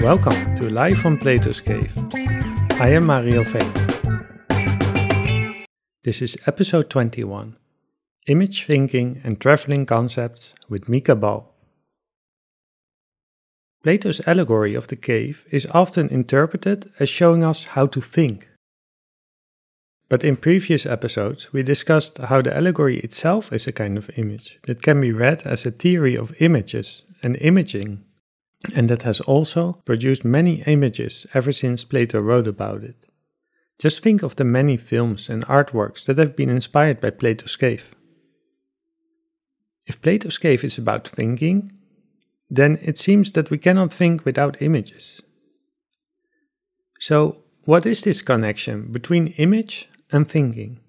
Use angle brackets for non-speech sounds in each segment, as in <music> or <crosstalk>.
Welcome to Live from Plato's Cave. I am Mario Veen. This is episode 21 Image Thinking and Traveling Concepts with Mieke Bal. Plato's allegory of the cave is often interpreted as showing us how to think. But in previous episodes, we discussed how the allegory itself is a kind of image that can be read as a theory of images and imaging, and that has also produced many images ever since Plato wrote about it. Just think of the many films and artworks that have been inspired by Plato's cave. If Plato's cave is about thinking, then it seems that we cannot think without images. So, what is this connection between image and thinking.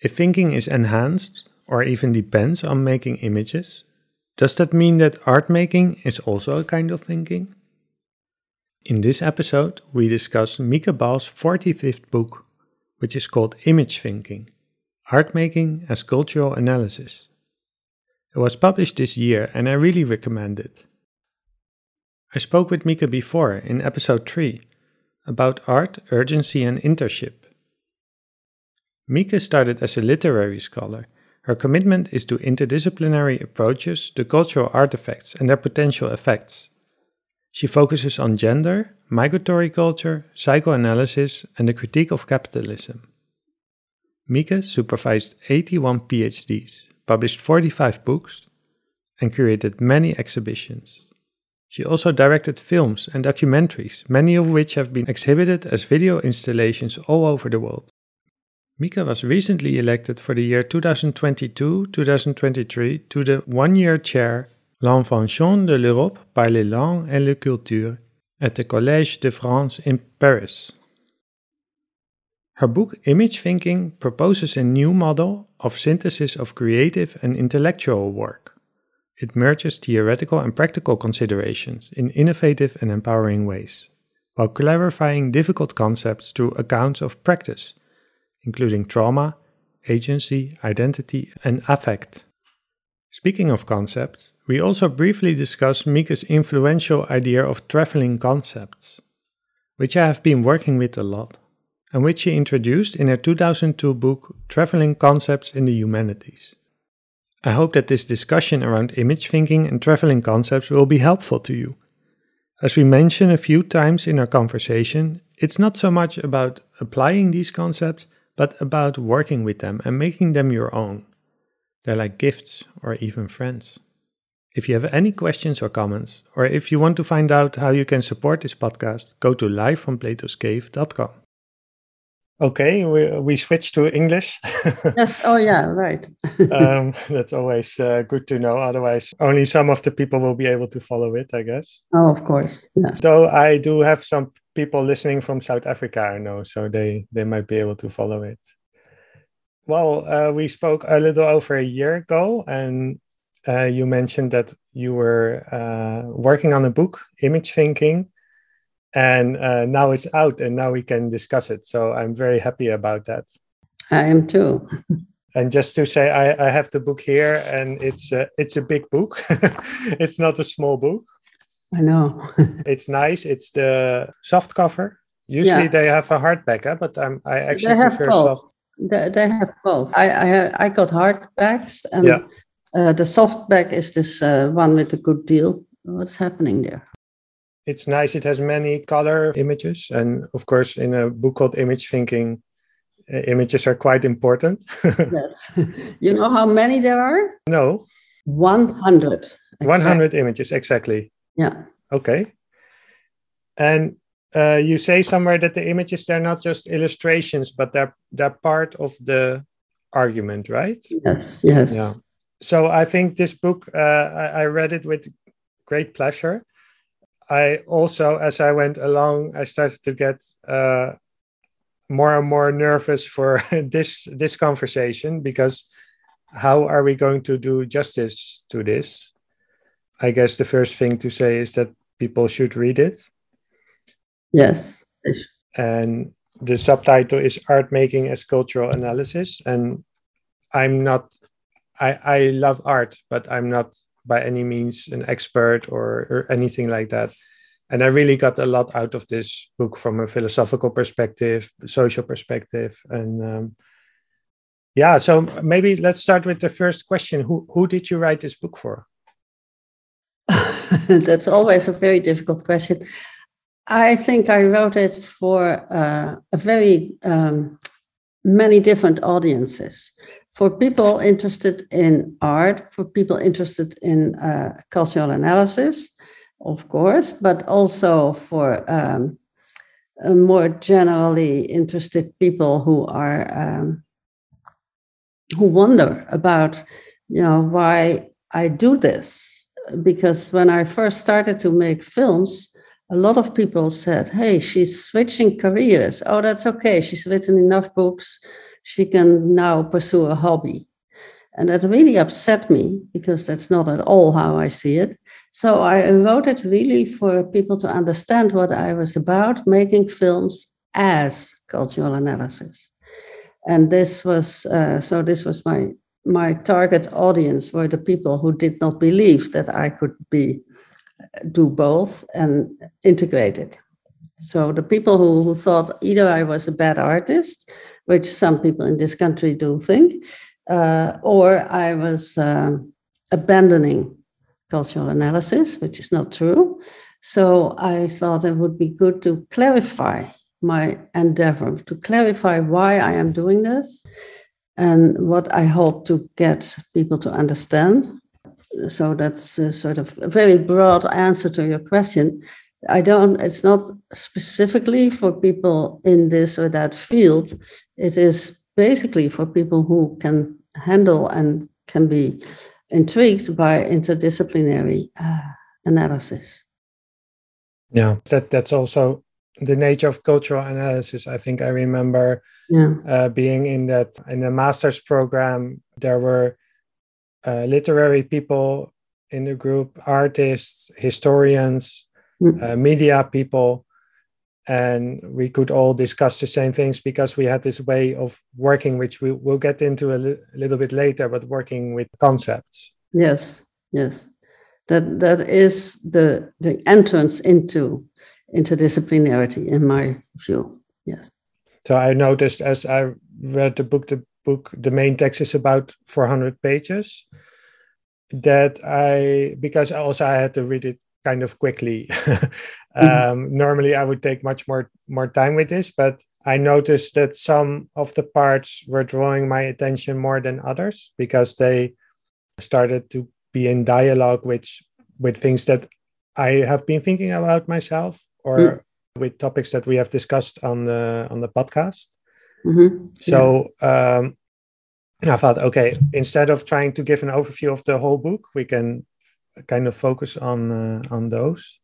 If thinking is enhanced or even depends on making images, does that mean that art making is also a kind of thinking? In this episode, we discuss Mieke Bal's 45th book, which is called Image Thinking Art Making as Cultural Analysis. It was published this year and I really recommend it. I spoke with Mieke before in episode 3 about art, urgency, and internship. Mieke started as a literary scholar. Her commitment is to interdisciplinary approaches to cultural artifacts and their potential effects. She focuses on gender, migratory culture, psychoanalysis, and the critique of capitalism. Mieke supervised 81 PhDs, published 45 books, and curated many exhibitions. She also directed films and documentaries, many of which have been exhibited as video installations all over the world. Mieke was recently elected for the year 2022-2023 to the one-year chair L'Invention de l'Europe par les langues et les cultures at the Collège de France in Paris. Her book Image Thinking proposes a new model of synthesis of creative and intellectual work. It merges theoretical and practical considerations in innovative and empowering ways, while clarifying difficult concepts through accounts of practice including trauma, agency, identity, and affect. Speaking of concepts, we also briefly discuss Mieke's influential idea of traveling concepts, which I have been working with a lot, and which she introduced in her 2002 book Traveling Concepts in the Humanities. I hope that this discussion around image thinking and traveling concepts will be helpful to you. As we mentioned a few times in our conversation, it's not so much about applying these concepts but about working with them and making them your own. They're like gifts or even friends. If you have any questions or comments, or if you want to find out how you can support this podcast, go to livefromplatoscave.com. Okay, we, we switch to English. <laughs> yes, oh yeah, right. <laughs> um, that's always uh, good to know. Otherwise, only some of the people will be able to follow it, I guess. Oh, of course. Yes. So I do have some people listening from South Africa, I know, so they they might be able to follow it. Well, uh, we spoke a little over a year ago, and uh, you mentioned that you were uh, working on a book, Image Thinking, and uh, now it's out, and now we can discuss it. So I'm very happy about that. I am too. <laughs> and just to say, I, I have the book here, and it's a, it's a big book. <laughs> it's not a small book. I know. it's nice. It's the soft cover. Usually yeah. they have a hardback, huh? but um, I actually prefer both. soft. They, they have both. I, I I got hardbacks, and yeah. uh, the softback is this uh, one with a good deal. What's happening there? It's nice. It has many color images, and of course, in a book called Image Thinking, uh, images are quite important. <laughs> yes. <laughs> You know how many there are? No. One hundred. One hundred images exactly. Yeah. Okay. And uh, you say somewhere that the images they're not just illustrations, but they're they're part of the argument, right? Yes. Yes. Yeah. So I think this book uh, I, I read it with great pleasure. I also, as I went along, I started to get uh, more and more nervous for <laughs> this this conversation because how are we going to do justice to this? I guess the first thing to say is that people should read it. Yes. And the subtitle is Art Making as Cultural Analysis. And I'm not, I, I love art, but I'm not by any means an expert or, or anything like that. And I really got a lot out of this book from a philosophical perspective, social perspective, and um, yeah. So maybe let's start with the first question: Who who did you write this book for? <laughs> That's always a very difficult question. I think I wrote it for uh, a very um, many different audiences. For people interested in art, for people interested in uh, cultural analysis, of course, but also for um, more generally interested people who are um, who wonder about, you know, why I do this. Because when I first started to make films, a lot of people said, Hey, she's switching careers. Oh, that's okay. She's written enough books. She can now pursue a hobby. And that really upset me because that's not at all how I see it. So I wrote it really for people to understand what I was about making films as cultural analysis. And this was uh, so this was my my target audience were the people who did not believe that I could be do both and integrate it. So the people who, who thought either I was a bad artist, which some people in this country do think, uh, or I was um, abandoning cultural analysis, which is not true. So I thought it would be good to clarify my endeavor, to clarify why I am doing this and what I hope to get people to understand so that's a sort of a very broad answer to your question. I don't, it's not specifically for people in this or that field. It is basically for people who can handle and can be intrigued by interdisciplinary uh, analysis. Yeah, that that's also the nature of cultural analysis. I think I remember yeah. uh, being in that in a master's program. There were uh, literary people in the group, artists, historians, mm. uh, media people, and we could all discuss the same things because we had this way of working, which we will get into a, li- a little bit later, but working with concepts. Yes, yes, that that is the the entrance into interdisciplinarity, in my view. Yes. So I noticed as I read the book, the book, the main text is about 400 pages. That I, because also I had to read it kind of quickly. <laughs> um, mm-hmm. Normally, I would take much more more time with this, but I noticed that some of the parts were drawing my attention more than others because they started to be in dialogue with with things that I have been thinking about myself or mm. with topics that we have discussed on the on the podcast. Mm-hmm. So yeah. um, I thought, okay, instead of trying to give an overview of the whole book, we can kind of focus on uh, on those.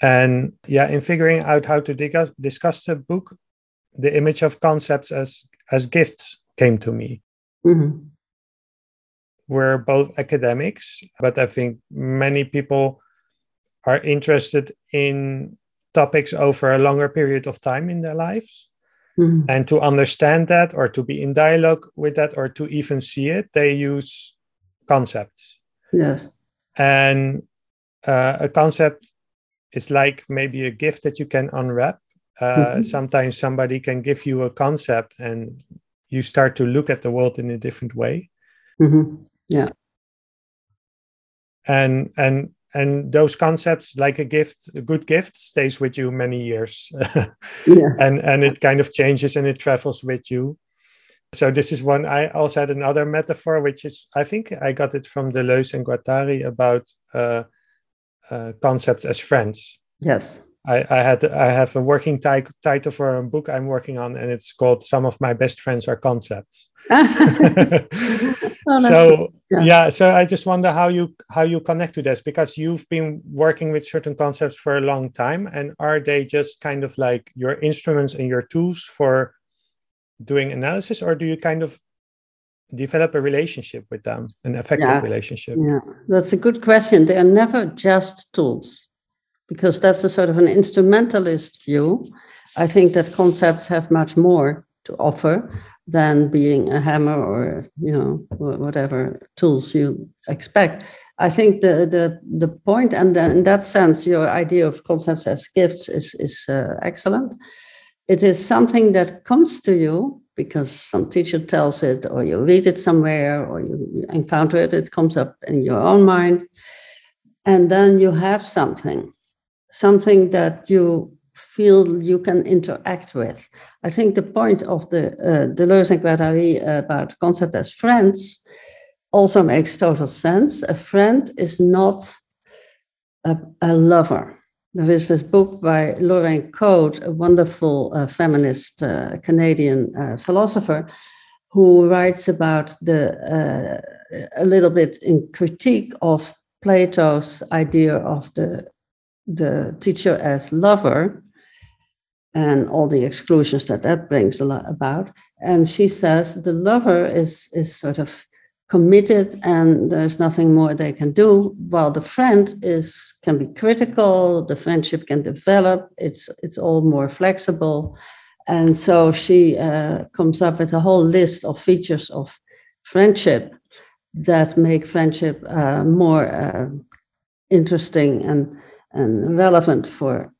And yeah, in figuring out how to dig- discuss the book, the image of concepts as as gifts came to me. Mm-hmm. We're both academics, but I think many people are interested in topics over a longer period of time in their lives. Mm-hmm. And to understand that or to be in dialogue with that or to even see it, they use concepts. Yes. And uh, a concept is like maybe a gift that you can unwrap. Uh, mm-hmm. Sometimes somebody can give you a concept and you start to look at the world in a different way. Mm-hmm. Yeah. And and and those concepts like a gift a good gift stays with you many years. <laughs> Yeah. and and it kind of changes and it travels with you. So this is one i also had another metaphor which is i think i got it from deleuze and guattari about uh, uh, concepts as friends. Yes I, I had I have a working t- title for a book I'm working on, and it's called "Some of My Best Friends Are Concepts." <laughs> <laughs> oh, so yeah. yeah. so I just wonder how you how you connect to this because you've been working with certain concepts for a long time, and are they just kind of like your instruments and your tools for doing analysis, or do you kind of develop a relationship with them, an effective yeah. relationship? Yeah, that's a good question. They are never just tools because that's a sort of an instrumentalist view. I think that concepts have much more to offer than being a hammer or you know whatever tools you expect. I think the the the point, and in that sense, your idea of concepts as gifts is is uh, excellent. It is something that comes to you because some teacher tells it, or you read it somewhere, or you encounter it. It comes up in your own mind, and then you have something, something that you feel you can interact with. I think the point of the uh, Deleuze and Guattari about concept as friends also makes total sense. A friend is not a, a lover. There is this book by Lorraine Code, a wonderful uh, feminist uh, Canadian uh, philosopher, who writes about the uh, a little bit in critique of Plato's idea of the the teacher as lover and all the exclusions that that brings a lot about. And she says the lover is is sort of committed and there's nothing more they can do while the friend is can be critical the friendship can develop it's it's all more flexible and so she uh, comes up with a whole list of features of friendship that make friendship uh, more uh, interesting and and relevant for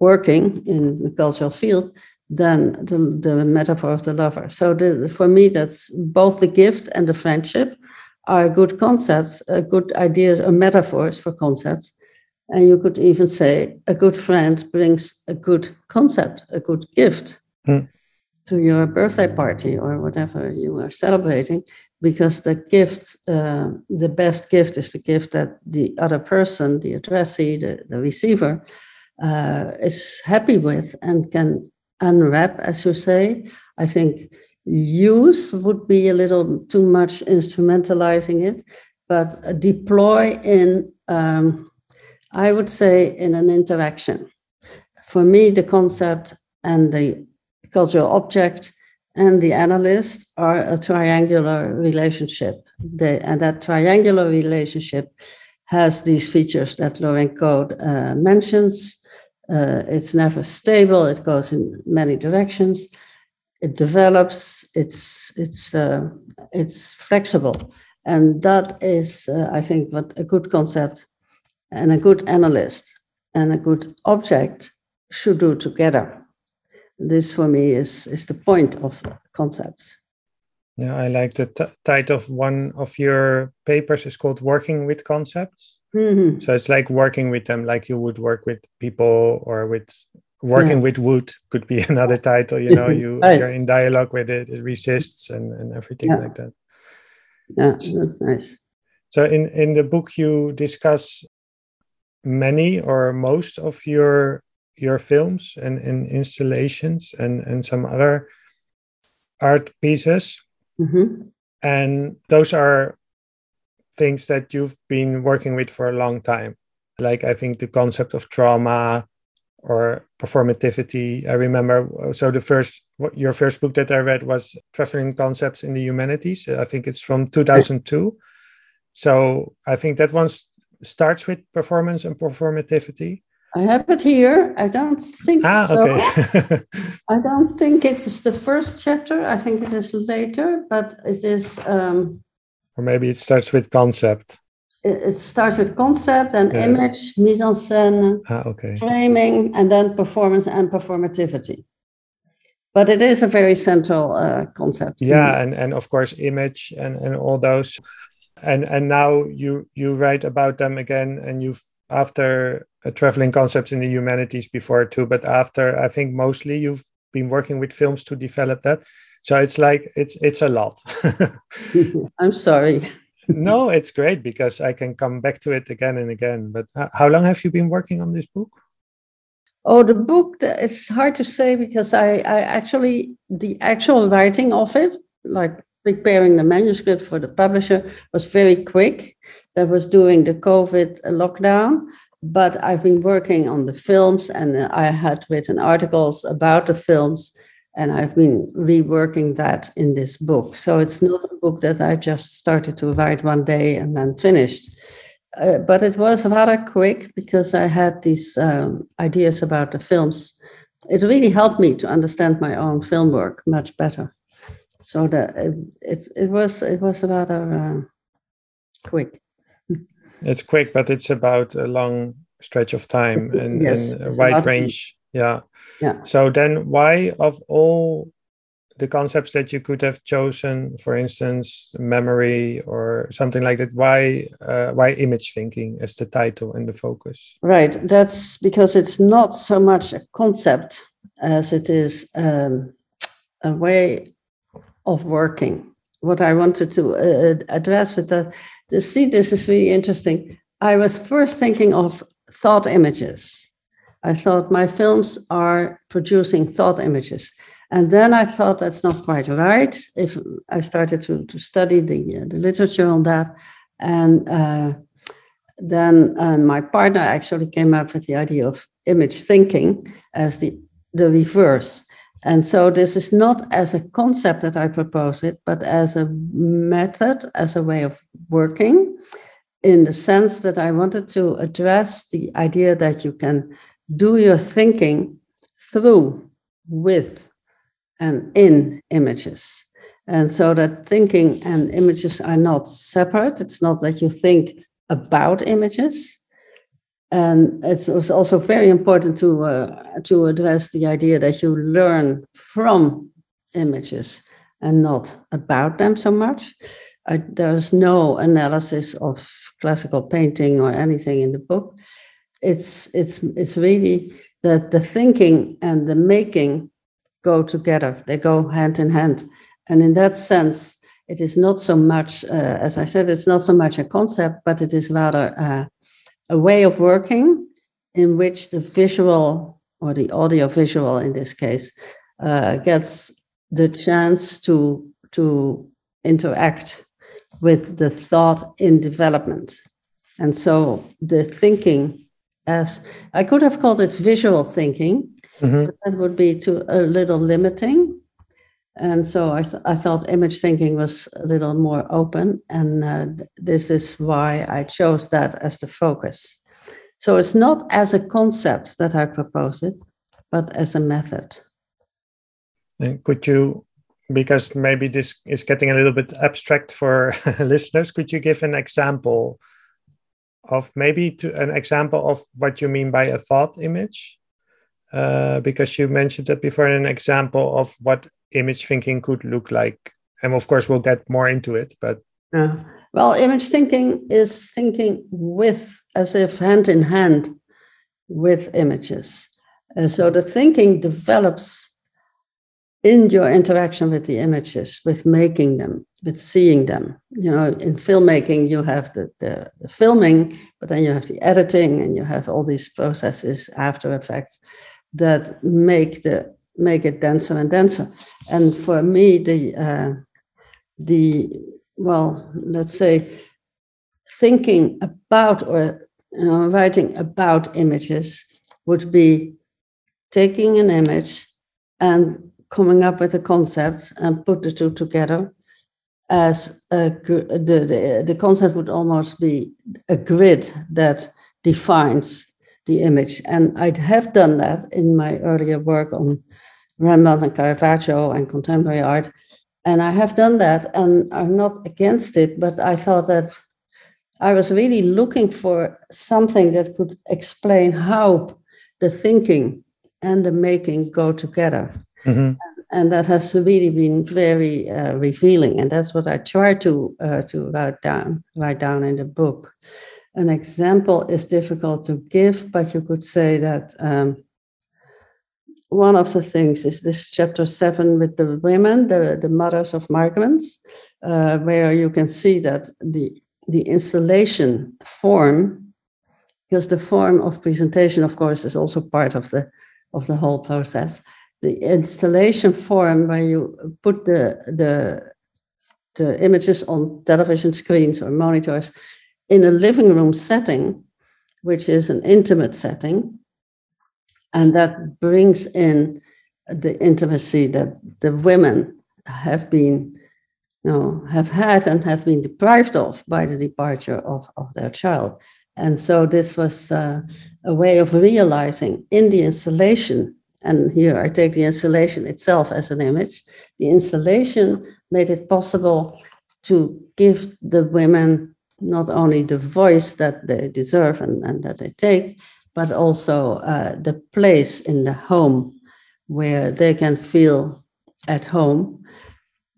working in the cultural field than the, the metaphor of the lover. So the, for me, that's both the gift and the friendship are good concepts, a good ideas or metaphors for concepts. And you could even say a good friend brings a good concept, a good gift hmm. to your birthday party or whatever you are celebrating, because the gift, uh, the best gift is the gift that the other person, the addressee, the, the receiver, uh, is happy with and can unwrap, as you say. I think use would be a little too much instrumentalizing it, but deploy in, um, I would say, in an interaction. For me, the concept and the cultural object and the analyst are a triangular relationship. They, and that triangular relationship has these features that Lorraine Code uh, mentions uh, it's never stable. It goes in many directions. It develops. It's it's uh, it's flexible, and that is, uh, I think, what a good concept and a good analyst and a good object should do together. This, for me, is is the point of concepts. Yeah, I like the t- title of one of your papers is called "Working with Concepts." Mm-hmm. So it's like working with them, like you would work with people or with working yeah. with wood could be <laughs> another title. You know, you right. you're in dialogue with it, it resists and, and everything yeah. like that. Yeah, that's nice. So in in the book you discuss many or most of your your films and, and installations and and some other art pieces. Mm-hmm. And those are things that you've been working with for a long time. Like I think the concept of trauma or performativity. I remember so the first your first book that I read was Traveling Concepts in the Humanities. I think it's from 2002. So I think that one starts with performance and performativity. I have it here. I don't think ah, so. Okay. <laughs> I don't think it's the first chapter. I think it is later, but it is um, or maybe it starts with concept. It, starts with concept and yeah. image, mise en scène, ah, okay. framing, and then performance and performativity. But it is a very central uh, concept. Yeah, and, and of course image and, and all those. And and now you you write about them again and you've after uh, traveling concepts in the humanities before too, but after I think mostly you've been working with films to develop that. So it's like it's it's a lot. <laughs> I'm sorry. No it's great because i can come back to it again and again but how long have you been working on this book? Oh the book it's hard to say because i i actually the actual writing of it like preparing the manuscript for the publisher was very quick. That was during the covid lockdown but i've been working on the films and i had written articles about the films and I've been reworking that in this book. So it's not a book that I just started to write one day and then finished. Uh, but it was rather quick because I had these um, ideas about the films. It really helped me to understand my own film work much better. So that it, it, it was it was rather uh, quick. It's quick, but it's about a long stretch of time and, Yes, and a wide range. Yeah. Yeah. So then, why of all the concepts that you could have chosen, for instance, memory or something like that, why uh, why image thinking as the title and the focus? Right. That's because it's not so much a concept as it is um, a way of working. What I wanted to uh, address with that, to see this is really interesting. I was first thinking of thought images. I thought my films are producing thought images. And then I thought that's not quite right. If I started to, to study the, uh, the literature on that, and uh, then uh, my partner actually came up with the idea of image thinking as the, the reverse. And so this is not as a concept that I propose it, but as a method, as a way of working, in the sense that I wanted to address the idea that you can do your thinking through, with, and in images. And so that thinking and images are not separate. It's not that you think about images. And it was also very important to uh, to address the idea that you learn from images and not about them so much. I, there's no analysis of classical painting or anything in the book. It's it's it's really that the thinking and the making go together. They go hand in hand, and in that sense, it is not so much, uh, as I said, it's not so much a concept, but it is rather uh, a way of working in which the visual or the audio visual in this case uh, gets the chance to to interact with the thought in development and so the thinking as i could have called it visual thinking Mhm. but that would be too a little limiting and so I, th- I thought image thinking was a little more open and uh, this is why i chose that as the focus so it's not as a concept that i propose it but as a method And could you, because maybe this is getting a little bit abstract for <laughs> listeners, could you give an example of maybe to an example of what you mean by a thought image? Uh, because you mentioned that before, an example of what image thinking could look like. And of course, we'll get more into it, but Yeah. Well, image thinking is thinking with, as if hand in hand with images. And so the thinking develops in your interaction with the images, with making them, with seeing them. You know, in filmmaking, you have the, the, the filming, but then you have the editing and you have all these processes, after effects, that make the make it denser and denser. And for me, the uh, the well, let's say, thinking about or you know, writing about images would be taking an image and coming up with a concept and put the two together as a, the, the, the concept would almost be a grid that defines the image. And I have done that in my earlier work on Rembrandt and Caravaggio and contemporary art. And I have done that, and I'm not against it, but I thought that I was really looking for something that could explain how the thinking and the making go together. Mhm. And that has really been very uh, revealing, and that's what I try to uh, to write down write down in the book. An example is difficult to give, but you could say that um, one of the things is this chapter seven with the women, the, the mothers of migrants, uh, where you can see that the the installation form, because the form of presentation, of course, is also part of the of the whole process. The installation form where you put the the the images on television screens or monitors in a living room setting, which is an intimate setting, and that brings in the intimacy that the women have been you know, have had and have been deprived of by the departure of, of their child. And so this was uh, a way of realizing in the installation, and here I take the installation itself as an image, the installation made it possible to give the women not only the voice that they deserve and, and that they take, but also uh, the place in the home where they can feel at home.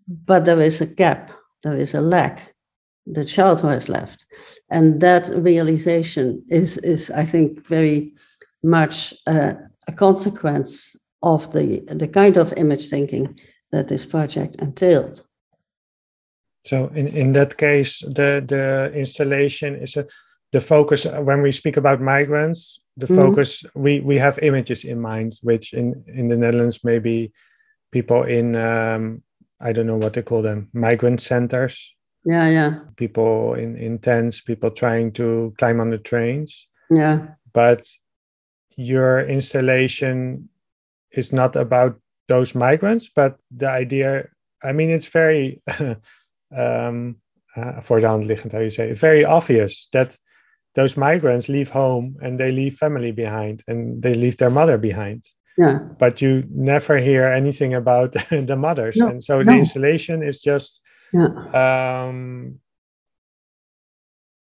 But there is a gap, there is a lack, the child who has left. And that realization is, is I think, very much uh, a consequence of the, the kind of image thinking that this project entailed. So in, in that case, the, the installation is a, the focus when we speak about migrants, the mm-hmm. focus we, we have images in mind, which in, in the Netherlands maybe people in um, I don't know what they call them, migrant centers. Yeah, yeah. People in, in tents, people trying to climb on the trains. Yeah. But your installation is not about those migrants, but the idea, I mean, it's very <laughs> um, uh, for the hand liggend, how you say, very obvious that those migrants leave home and they leave family behind and they leave their mother behind. Yeah. But you never hear anything about <laughs> the mothers. No, and so no. the installation is just yeah. um,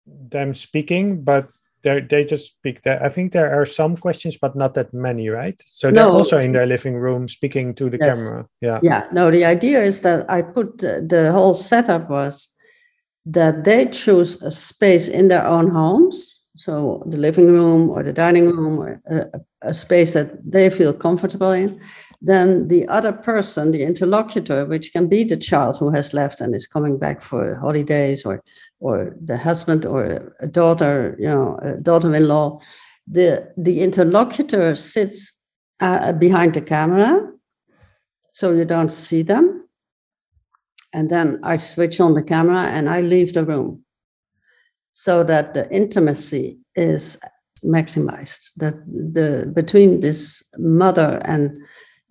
them speaking, but they just speak there. I think there are some questions, but not that many, right? So they're no. also in their living room speaking to the yes. camera. Yeah. Yeah. No, the idea is that I put the, the whole setup was that they choose a space in their own homes. So the living room or the dining room or a, a space that they feel comfortable in then the other person, the interlocutor, which can be the child who has left and is coming back for holidays, or or the husband or a daughter, you know, a daughter-in-law, the the interlocutor sits uh, behind the camera, so you don't see them. And then I switch on the camera and I leave the room, so that the intimacy is maximized. That the between this mother and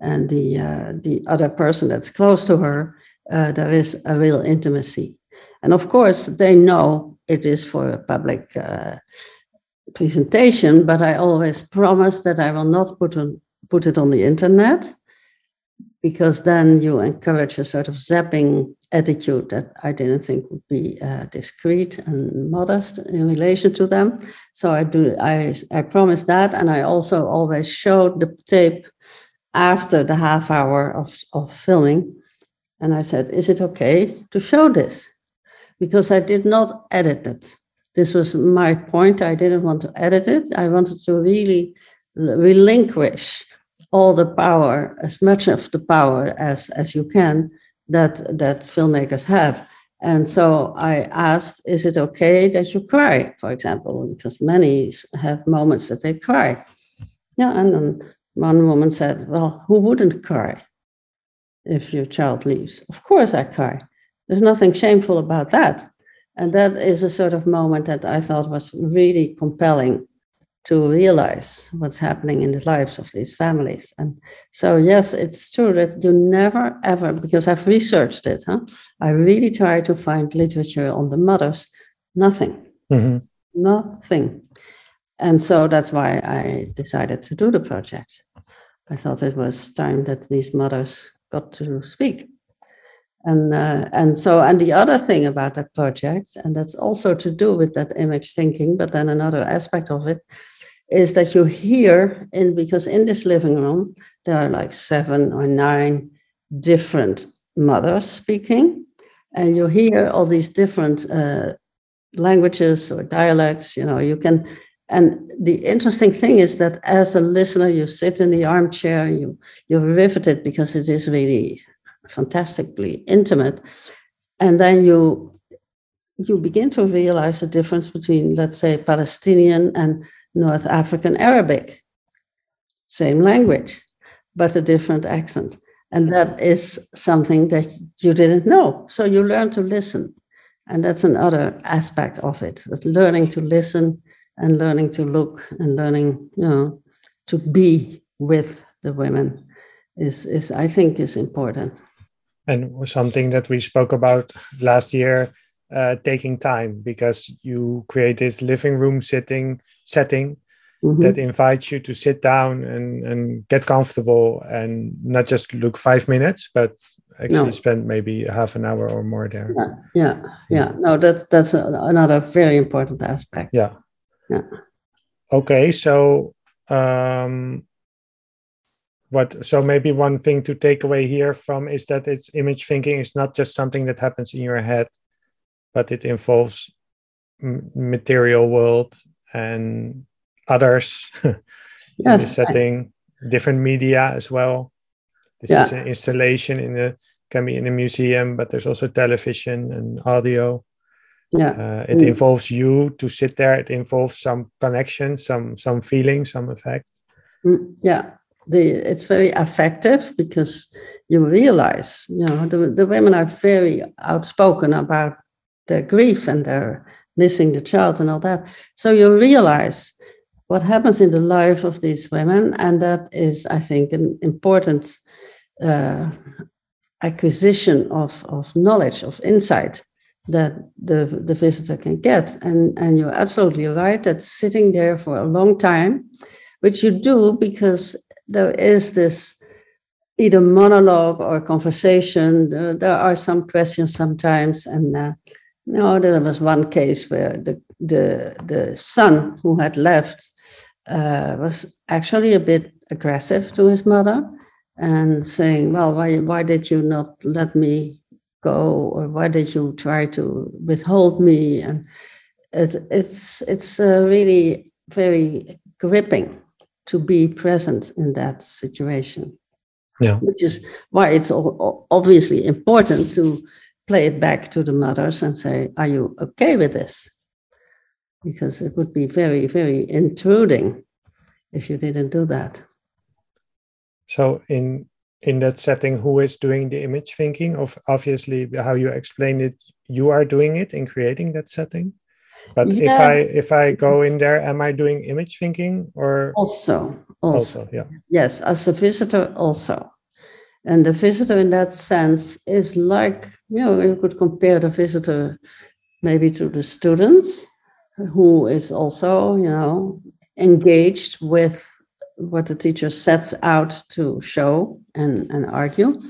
and the uh, the other person that's close to her, uh, there is a real intimacy. And of course, they know it is for a public uh, presentation, but I always promise that I will not put on put it on the internet because then you encourage a sort of zapping attitude that I didn't think would be uh, discreet and modest in relation to them. So I do I I promise that, and I also always showed the tape after the half hour of, of filming. And I said, Is it okay to show this? Because I did not edit it. This was my point. I didn't want to edit it. I wanted to really relinquish all the power, as much of the power as, as you can, that, that filmmakers have. And so I asked, is it okay that you cry, for example? Because many have moments that they cry. Yeah, and then one woman said, Well, who wouldn't cry if your child leaves? Of course I cry. There's nothing shameful about that. And that is a sort of moment that I thought was really compelling to realize what's happening in the lives of these families. And so, yes, it's true that you never ever, because I've researched it, huh? I really try to find literature on the mothers. Nothing. Mm-hmm. Nothing. And so that's why I decided to do the project. I thought it was time that these mothers got to speak. And, uh, and so, and the other thing about that project, and that's also to do with that image thinking, but then another aspect of it is that you hear in because in this living room there are like seven or nine different mothers speaking and you hear all these different uh, languages or dialects you know you can and the interesting thing is that as a listener, you sit in the armchair, you you're riveted because it is really fantastically intimate, and then you you begin to realize the difference between, let's say, Palestinian and North African Arabic, same language, but a different accent, and that is something that you didn't know. So you learn to listen, and that's another aspect of it: that learning to listen and learning to look and learning, you know, to be with the women is is I think is important. And something that we spoke about last year, uh, taking time because you create this living room sitting setting mm-hmm. that invites you to sit down and and get comfortable and not just look five minutes, but actually no. spend maybe half an hour or more there. Yeah, yeah, yeah. No, that's that's another very important aspect. Yeah. Yeah. Okay, so um, what? So maybe one thing to take away here from is that it's image thinking is not just something that happens in your head, but it involves material world and others <laughs> in yes, the setting, different media as well. This yeah. is an installation in a can be in a museum, but there's also television and audio. Yeah, uh, it mm. involves you to sit there. It involves some connection, some some feeling, some effect. Mm, yeah, the it's very effective because you realize, you know, the the women are very outspoken about their grief and their missing the child and all that. So you realize what happens in the life of these women, and that is, I think, an important uh, acquisition of, of knowledge, of insight that the, the visitor can get. And, and you're absolutely right that sitting there for a long time, which you do because there is this either monologue or conversation. There, there are some questions sometimes, and uh, no, there was one case where the the the son who had left uh, was actually a bit aggressive to his mother and saying, "Well, why why did you not let me go, or why did you try to withhold me?" And it, it's it's uh, really very gripping to be present in that situation. Yeah, which is why it's obviously important to play it back to the mothers and say, Are you okay with this? Because it would be very, very intruding if you didn't do that. So in in that setting, who is doing the image thinking of obviously how you explained it, you are doing it in creating that setting. But yeah. if I if I go in there, am I doing image thinking or also also, also yeah. Yes, as a visitor also. And the visitor, in that sense, is like you know you could compare the visitor maybe to the students, who is also you know engaged with what the teacher sets out to show and and argue.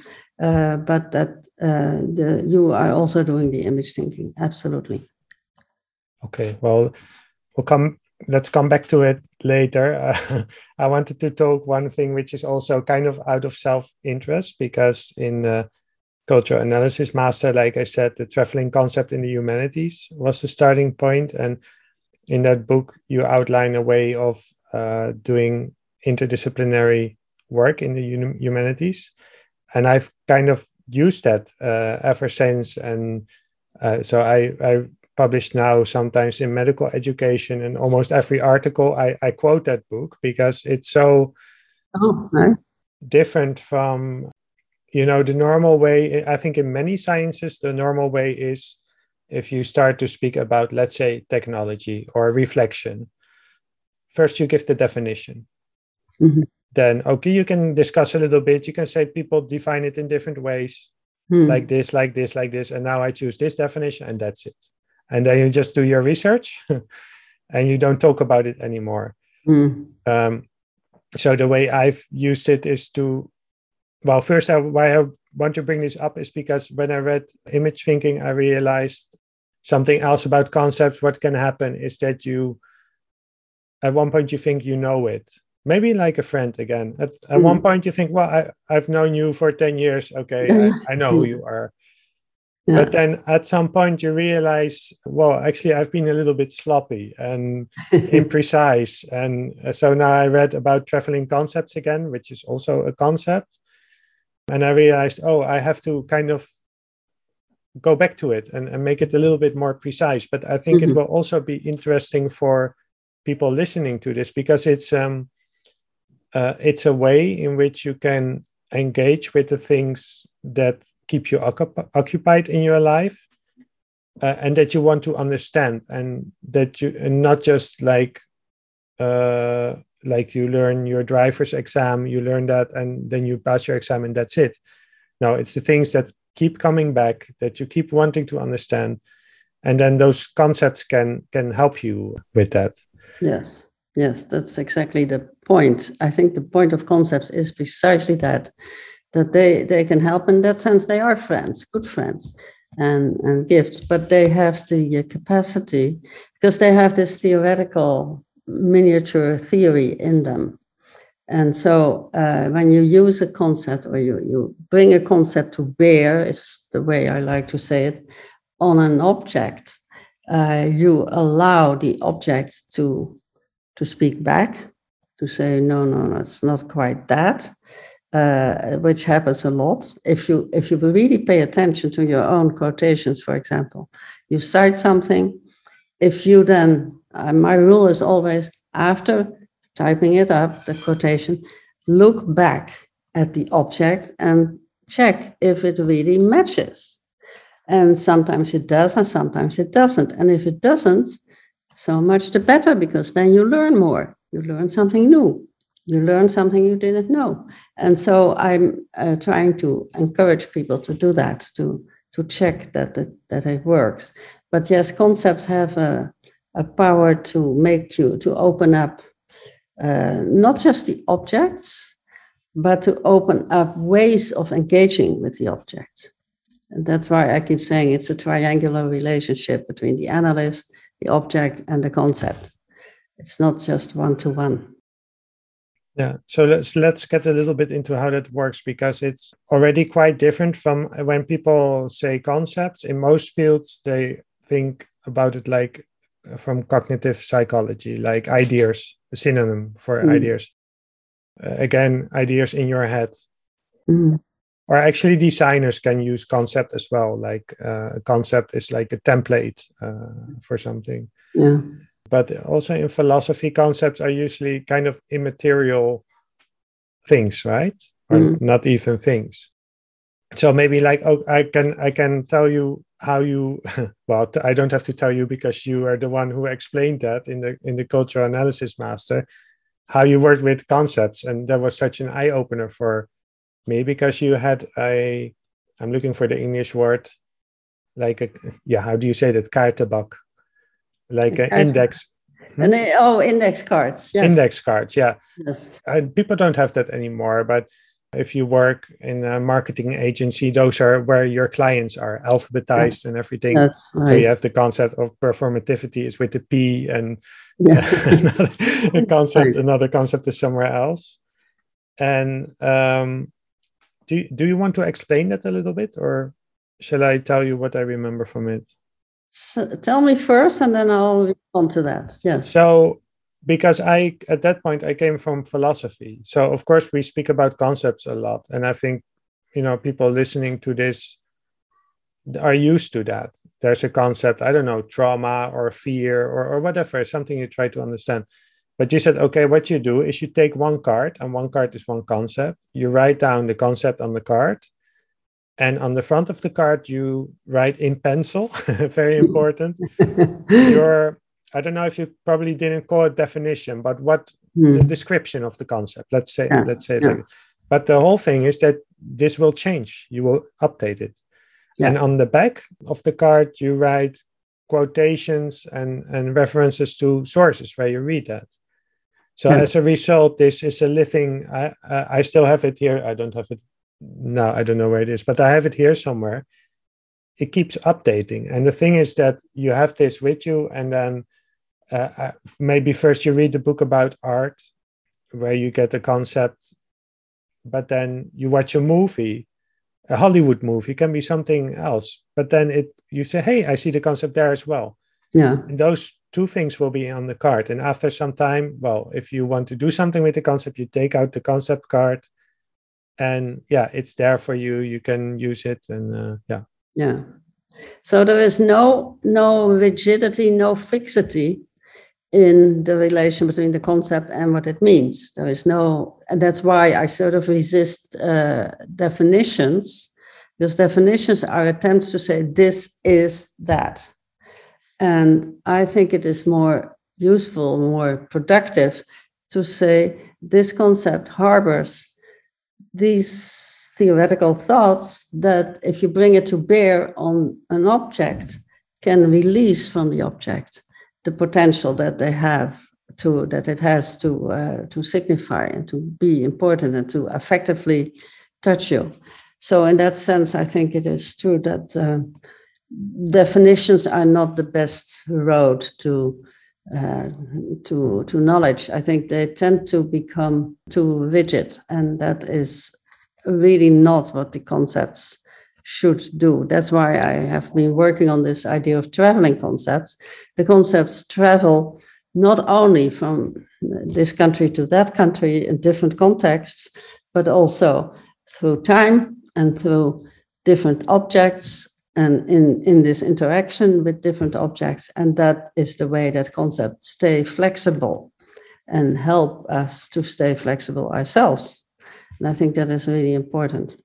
Uh, but that uh, the you are also doing the image thinking absolutely. Okay, well, we'll come let's come back to it later. Uh, <laughs> I wanted to talk one thing which is also kind of out of self interest because in the cultural analysis master, like I said, the traveling concept in the humanities was the starting point, and in that book you outline a way of uh, doing interdisciplinary work in the humanities, and I've kind of used that uh, ever since, and uh, so I I published now sometimes in medical education and almost every article I, I quote that book because it's so oh, right. different from you know the normal way i think in many sciences the normal way is if you start to speak about let's say technology or reflection first you give the definition mm-hmm. then okay you can discuss a little bit you can say people define it in different ways mm. like this like this like this and now i choose this definition and that's it and then you just do your research <laughs> and you don't talk about it anymore. Mm. um, so the way i've used it is to well first I, why i want to bring this up is because when i read image thinking i realized something else about concepts. What can happen is that you at one point you think you know it. Maybe like a friend again. At, at mm. one point you think well I, i've known you for 10 years. Okay I, <laughs> I know who you are yeah. But then at some point you realize, well, actually, I've been a little bit sloppy and <laughs> imprecise. And so now I read about traveling concepts again, which is also a concept. And I realized, oh, I have to kind of go back to it and, and make it a little bit more precise. But I think mm-hmm. it will also be interesting for people listening to this because it's um uh, it's a way in which you can engage with the things that keep you occupied in your life uh, and that you want to understand and that you and not just like uh, like you learn your driver's exam you learn that and then you pass your exam and that's it. No it's the things that keep coming back that you keep wanting to understand and then those concepts can can help you with that. Yes yes that's exactly the point. I think the point of concepts is precisely that that they they can help. In that sense they are friends good friends and and gifts but they have the uh, capacity because they have this theoretical miniature theory in them. And so uh, when you use a concept or you, you bring a concept to bear is the way i like to say it on an object uh, you allow the object to to speak back to say no no no it's not quite that uh, which happens a lot. If you if you really pay attention to your own quotations, for example, you cite something. If you then, uh, my rule is always after typing it up, the quotation, look back at the object and check if it really matches. And sometimes it does, and sometimes it doesn't. And if it doesn't, so much the better, because then you learn more. You learn something new you learn something you didn't know. And so i'm uh, trying to encourage people to do that to to check that it, that it works. But yes concepts have a, a power to make you to open up uh, not just the objects but to open up ways of engaging with the objects. And that's why i keep saying it's a triangular relationship between the analyst the object and the concept. It's not just one to one yeah, so let's let's get a little bit into how that works because it's already quite different from when people say concepts. In most fields, they think about it like uh, from cognitive psychology, like ideas, a synonym for mm. ideas. Uh, again, ideas in your head. Mm. Or actually, designers can use concept as well. Like uh, a concept is like a template uh, for something. Yeah but also in philosophy concepts are usually kind of immaterial things right? Or mm. not even things. So maybe like oh i can i can tell you how you <laughs> well i don't have to tell you because you are the one who explained that in the in the cultural analysis master how you work with concepts. And that was such an eye opener for me because you had a i'm looking for the english word like a yeah how do you say that? Kaartenbak like an index. And they, oh, index cards. Yes. Index cards, yeah. Yes. people don't have that anymore, but if you work in a marketing agency, those are where your clients are alphabetized yeah. and everything. Right. So you have the concept of performativity is with the P, and yeah. <laughs> another <laughs> concept, right. another concept is somewhere else. And um, do do you want to explain that a little bit, or shall I tell you what I remember from it? So tell me first, and then I'll respond to that. Yes. So, because I at that point I came from philosophy, so of course we speak about concepts a lot, and I think you know people listening to this are used to that. There's a concept, I don't know, trauma or fear or, or whatever, something you try to understand. But you said, okay, what you do is you take one card, and one card is one concept. You write down the concept on the card, and on the front of the card you write in pencil <laughs> very <laughs> important your i don't know if you probably didn't call it definition but what mm. the description of the concept let's say yeah. let's say yeah. like, but the whole thing is that this will change you will update it yeah. and on the back of the card you write quotations and and references to sources where you read that so as a result this is a living i i still have it here i don't have it no, I don't know where it is, but I have it here somewhere. It keeps updating. And the thing is that you have this with you, and then uh, uh, maybe first you read the book about art, where you get the concept, but then you watch a movie, a Hollywood movie, it can be something else. But then it you say, hey, I see the concept there as well. Yeah. And those two things will be on the card. And after some time, well, if you want to do something with the concept, you take out the concept card and yeah it's there for you. You can use it and uh, yeah. Yeah. So there is no no rigidity no fixity in the relation between the concept and what it means. There is no and that's why i sort of resist uh, definitions because definitions are attempts to say this is that. And i think it is more useful more productive to say this concept harbors these theoretical thoughts that if you bring it to bear on an object can release from the object the potential that they have to that it has to uh, to signify and to be important and to effectively touch you. So, in that sense, I think it is true that uh, definitions are not the best road to uh, to to knowledge. I think they tend to become too rigid, and that is really not what the concepts should do. That's why I have been working on this idea of traveling concepts. The concepts travel not only from this country to that country in different contexts, but also through time and through different objects and in, in this interaction with different objects. And that is the way that concepts stay flexible and help us to stay flexible ourselves. And I think that is really important.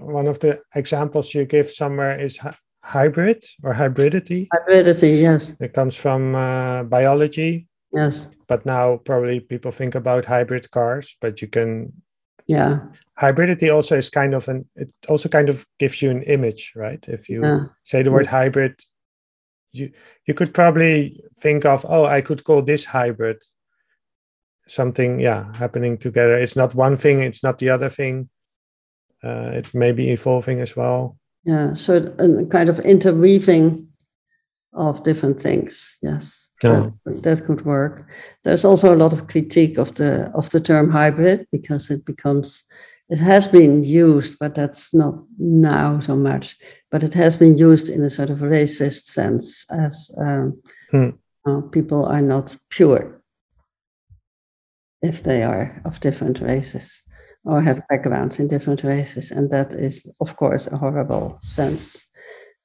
One of the examples you give somewhere is hybrid or hybridity. Hybridity, yes. It comes from uh, biology. Yes. But now probably people think about hybrid cars, but you can. Yeah. Hybridity also is kind of an. It also kind of gives you an image, right? If you yeah. say the word hybrid, you you could probably think of oh I could call this hybrid. Something yeah happening together. It's not one thing. It's not the other thing. Uh, it may be evolving as well yeah so a kind of interweaving of different things yes yeah. that, that, could work there's also a lot of critique of the of the term hybrid because it becomes it has been used but that's not now so much but it has been used in a sort of racist sense as um, hmm. uh, people are not pure if they are of different races or have backgrounds in different races. And that is, of course, a horrible sense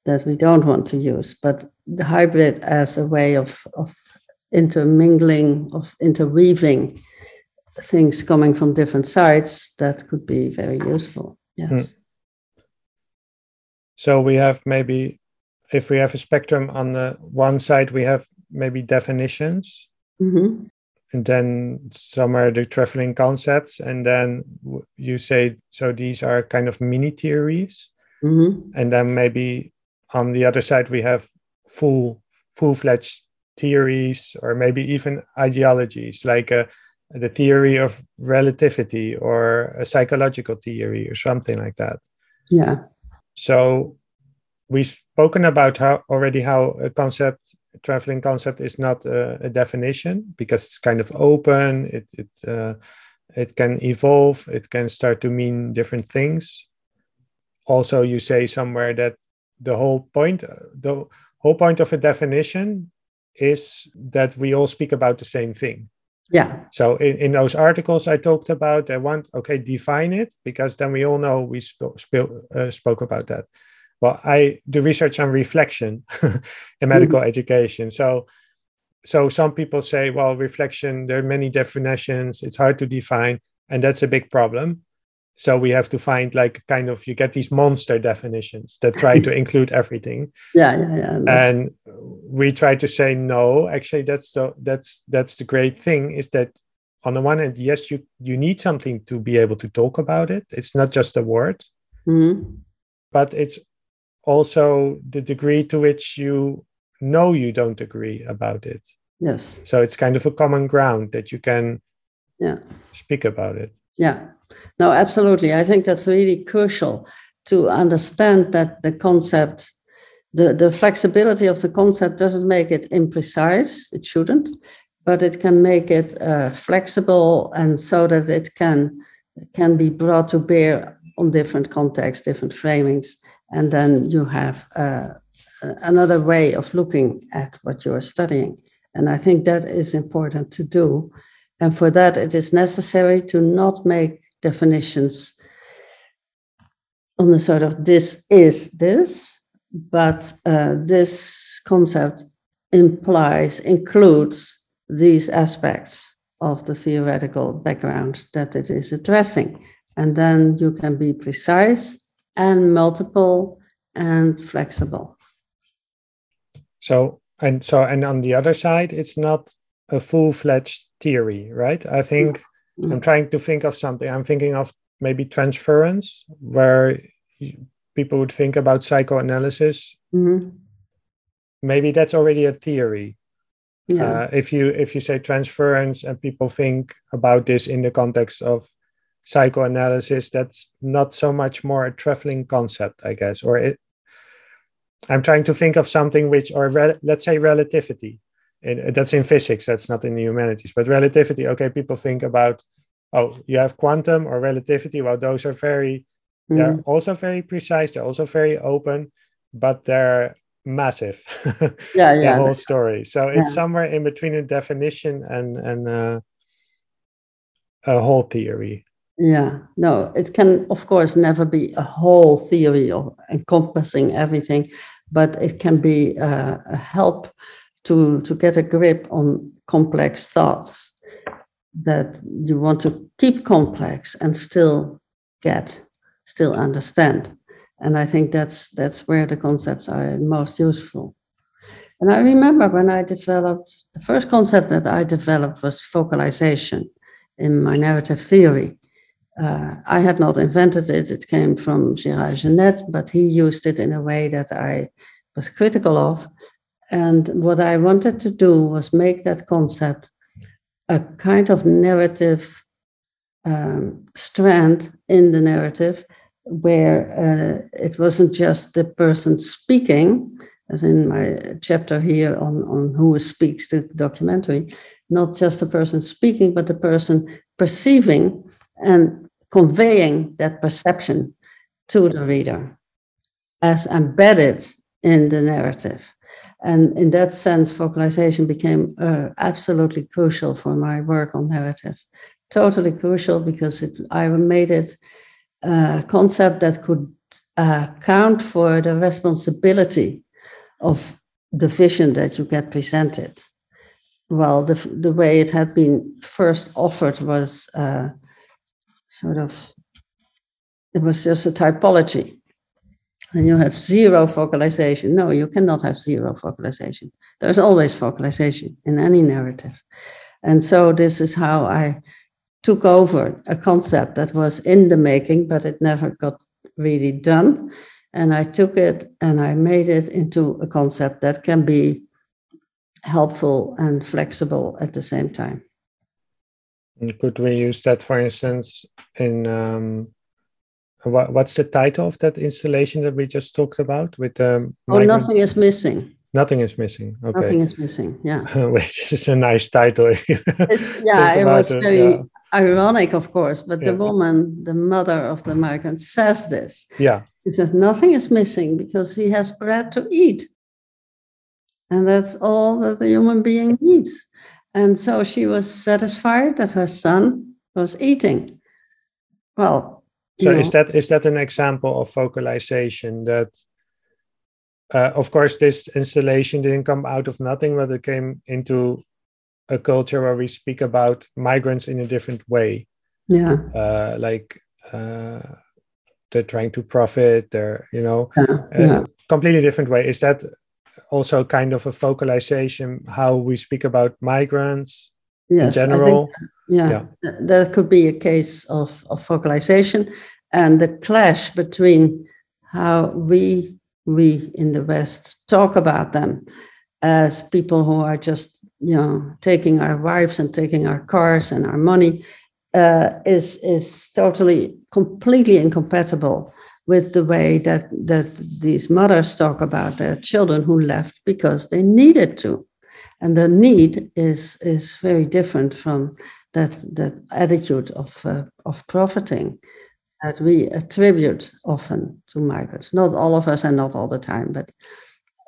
that we don't want to use. But the hybrid as a way of, of intermingling, of interweaving things coming from different sides, that could be very useful. Yes. Mm. So we have maybe, if we have a spectrum on the one side, we have maybe definitions. Mm-hmm and then some are the traveling concepts and then you say so these are kind of mini theories mm-hmm. and then maybe on the other side we have full full-fledged theories or maybe even ideologies like a, uh, the theory of relativity or a psychological theory or something like that yeah so we've spoken about how already how a concept traveling concept is not a, a, definition because it's kind of open. It it uh, it can evolve. It can start to mean different things. Also, you say somewhere that the whole point the whole point of a definition is that we all speak about the same thing. Yeah. So in, in those articles I talked about, I want okay define it because then we all know we sp- sp- uh, spoke about that well i do research on reflection <laughs> in medical mm-hmm. education so so some people say well reflection there are many definitions it's hard to define and that's a big problem so we have to find like kind of you get these monster definitions that try to <laughs> include everything yeah yeah yeah and we try to say no actually that's the that's that's the great thing is that on the one hand yes you you need something to be able to talk about it it's not just a word mm-hmm. but it's also the degree to which you know you don't agree about it. Yes. So it's kind of a common ground that you can yeah. speak about it. Yeah. No, absolutely. I think that's really crucial to understand that the concept, the, the flexibility of the concept doesn't make it imprecise. It shouldn't, but it can make it uh, flexible and so that it can can be brought to bear on different contexts, different framings, and then you have uh, another way of looking at what you are studying. And I think that is important to do. And for that, it is necessary to not make definitions on the sort of this is this, but uh, this concept implies, includes these aspects of the theoretical background that it is addressing. And then you can be precise and multiple and flexible. So and so and on the other side, it's not a full-fledged theory, right? I think mm-hmm. I'm trying to think of something. I'm thinking of maybe transference, where people would think about psychoanalysis. Mm-hmm. Maybe that's already a theory. Yeah. Uh, if you if you say transference and people think about this in the context of psychoanalysis that's not so much more a traveling concept i guess or it i'm trying to think of something which or re- let's say relativity and that's in physics that's not in the humanities. But relativity okay people think about oh you have quantum or relativity. Well those are very mm. they're also very precise they're also very open but they're massive. <laughs> Yeah <laughs> yeah. the whole story. So it's somewhere in between a definition and and uh, a whole theory. Yeah. No it can of course never be a whole theory of encompassing everything but it can be uh, a help to to get a grip on complex thoughts that you want to keep complex and still get still understand. And i think that's that's where the concepts are most useful. And i remember when i developed the first concept that i developed was focalization in my narrative theory. Uh, I had not invented it, it came from Gérard Genette, but he used it in a way that I was critical of. And what I wanted to do was make that concept a kind of narrative um, strand in the narrative where uh, it wasn't just the person speaking, as in my chapter here on, on who speaks the documentary, not just the person speaking, but the person perceiving and conveying that perception to the reader as embedded in the narrative. And in that sense, focalization became uh, absolutely crucial for my work on narrative. Totally crucial because it, I made it a concept that could uh, count for the responsibility of the vision that you get presented. Well, the, the way it had been first offered was uh, sort of, it was just a typology and you have zero focalization. No, you cannot have zero focalization. There's always focalization in any narrative. And so this is how I took over a concept that was in the making, but it never got really done. And I took it and I made it into a concept that can be helpful and flexible at the same time. Could we use that, for instance, in um, what, what's the title of that installation that we just talked about with um, oh nothing is missing. Nothing is missing okay. Nothing is missing yeah. <laughs> Which is a nice title. <laughs> Yeah it was it, very yeah. ironic of course but yeah. the woman the mother of the migrant says this. Yeah. She says nothing is missing because he has bread to eat. And that's all that the human being needs. And so she was satisfied that her son was eating. Well so is that is that an example of focalization that uh, of course this installation didn't come out of nothing but it came into a culture where we speak about migrants in a different way. Yeah. Uh, like uh, they're trying to profit they're you know yeah, yeah. completely different way. Is that also kind of a focalization how we speak about migrants yes, in general yeah, yeah. that could be a case of, of focalization and the clash between how we we in the west talk about them as people who are just you know taking our wives and taking our cars and our money uh, is is totally completely incompatible with the way that that these mothers talk about their children who left because they needed to and the need is is very different from that that attitude of uh, of profiting that we attribute often to migrants. Not all of us and not all the time, but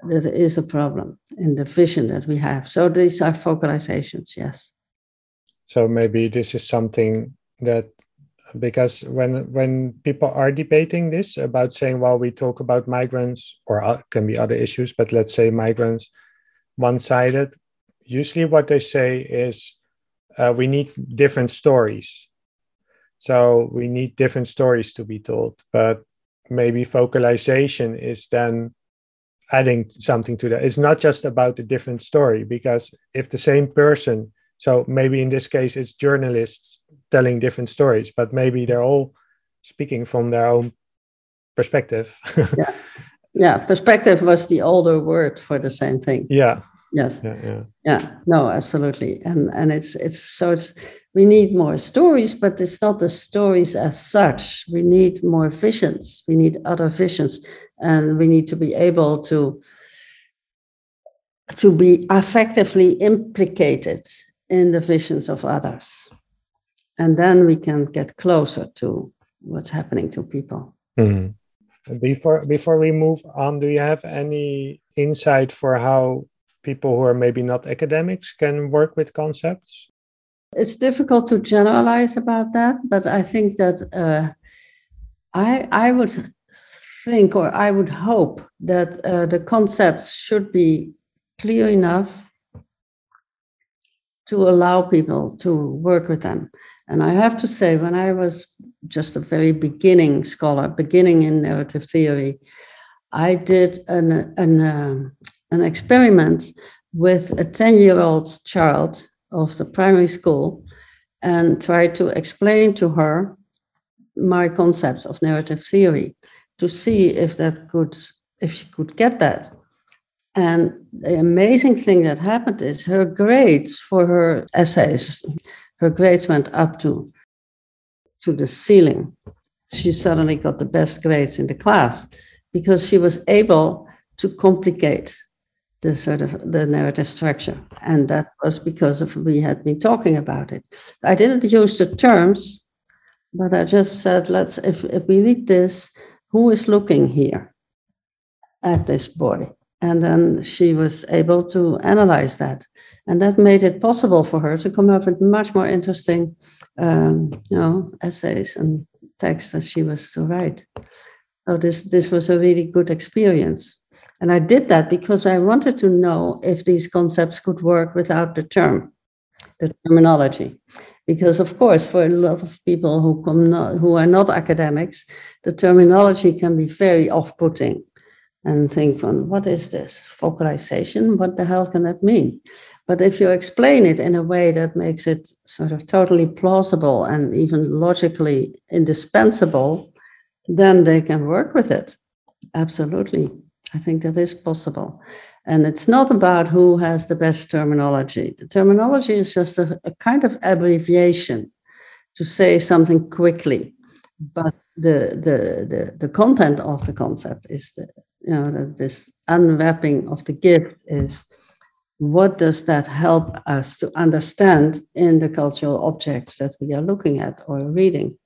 there is a problem in the vision that we have. So these are focalizations, yes. So maybe this is something that because when when people are debating this about saying well we talk about migrants or uh, can be other issues but let's say migrants one-sided usually what they say is uh, we need different stories. So we need different stories to be told. But maybe focalization is then adding something to that. It's not just about a different story, because if the same person, so maybe in this case it's journalists telling different stories, but maybe they're all speaking from their own perspective. <laughs> yeah. Yeah, perspective was the older word for the same thing. Yeah. Yes. Yeah, yeah. Yeah. No, absolutely. And and it's it's so it's we need more stories, but it's not the stories as such. We need more visions. We need other visions, and we need to be able to to be effectively implicated in the visions of others, and then we can get closer to what's happening to people. Mhm. Before before we move on, do you have any insight for how people who are maybe not academics can work with concepts? It's difficult to generalize about that, but I think that uh, I I would think or I would hope that uh, the concepts should be clear enough to allow people to work with them. And I have to say, when I was just a very beginning scholar, beginning in narrative theory, I did an an um, an experiment with a 10 year old child of the primary school and tried to explain to her my concepts of narrative theory to see if that could if she could get that. And the amazing thing that happened is her grades for her essays her grades went up to to the ceiling. She suddenly got the best grades in the class because she was able to complicate the sort of the narrative structure. And that was because of we had been talking about it. I didn't use the terms but i just said let's if, if we read this who is looking here at this boy and then she was able to analyze that. And that made it possible for her to come up with much more interesting um, you know essays and texts that she was to write. So this this was a really good experience. And I did that because I wanted to know if these concepts could work without the term, the terminology. Because of course, for a lot of people who come not, who are not academics, the terminology can be very off-putting and think from what is this focalization? What the hell can that mean? But if you explain it in a way that makes it sort of totally plausible and even logically indispensable, then they can work with it. Absolutely. I think that is possible. And it's not about who has the best terminology. The terminology is just a, a kind of abbreviation to say something quickly. But the, the, the, the content of the concept is the, you know, that this unwrapping of the gift is what does that help us to understand in the cultural objects that we are looking at or reading?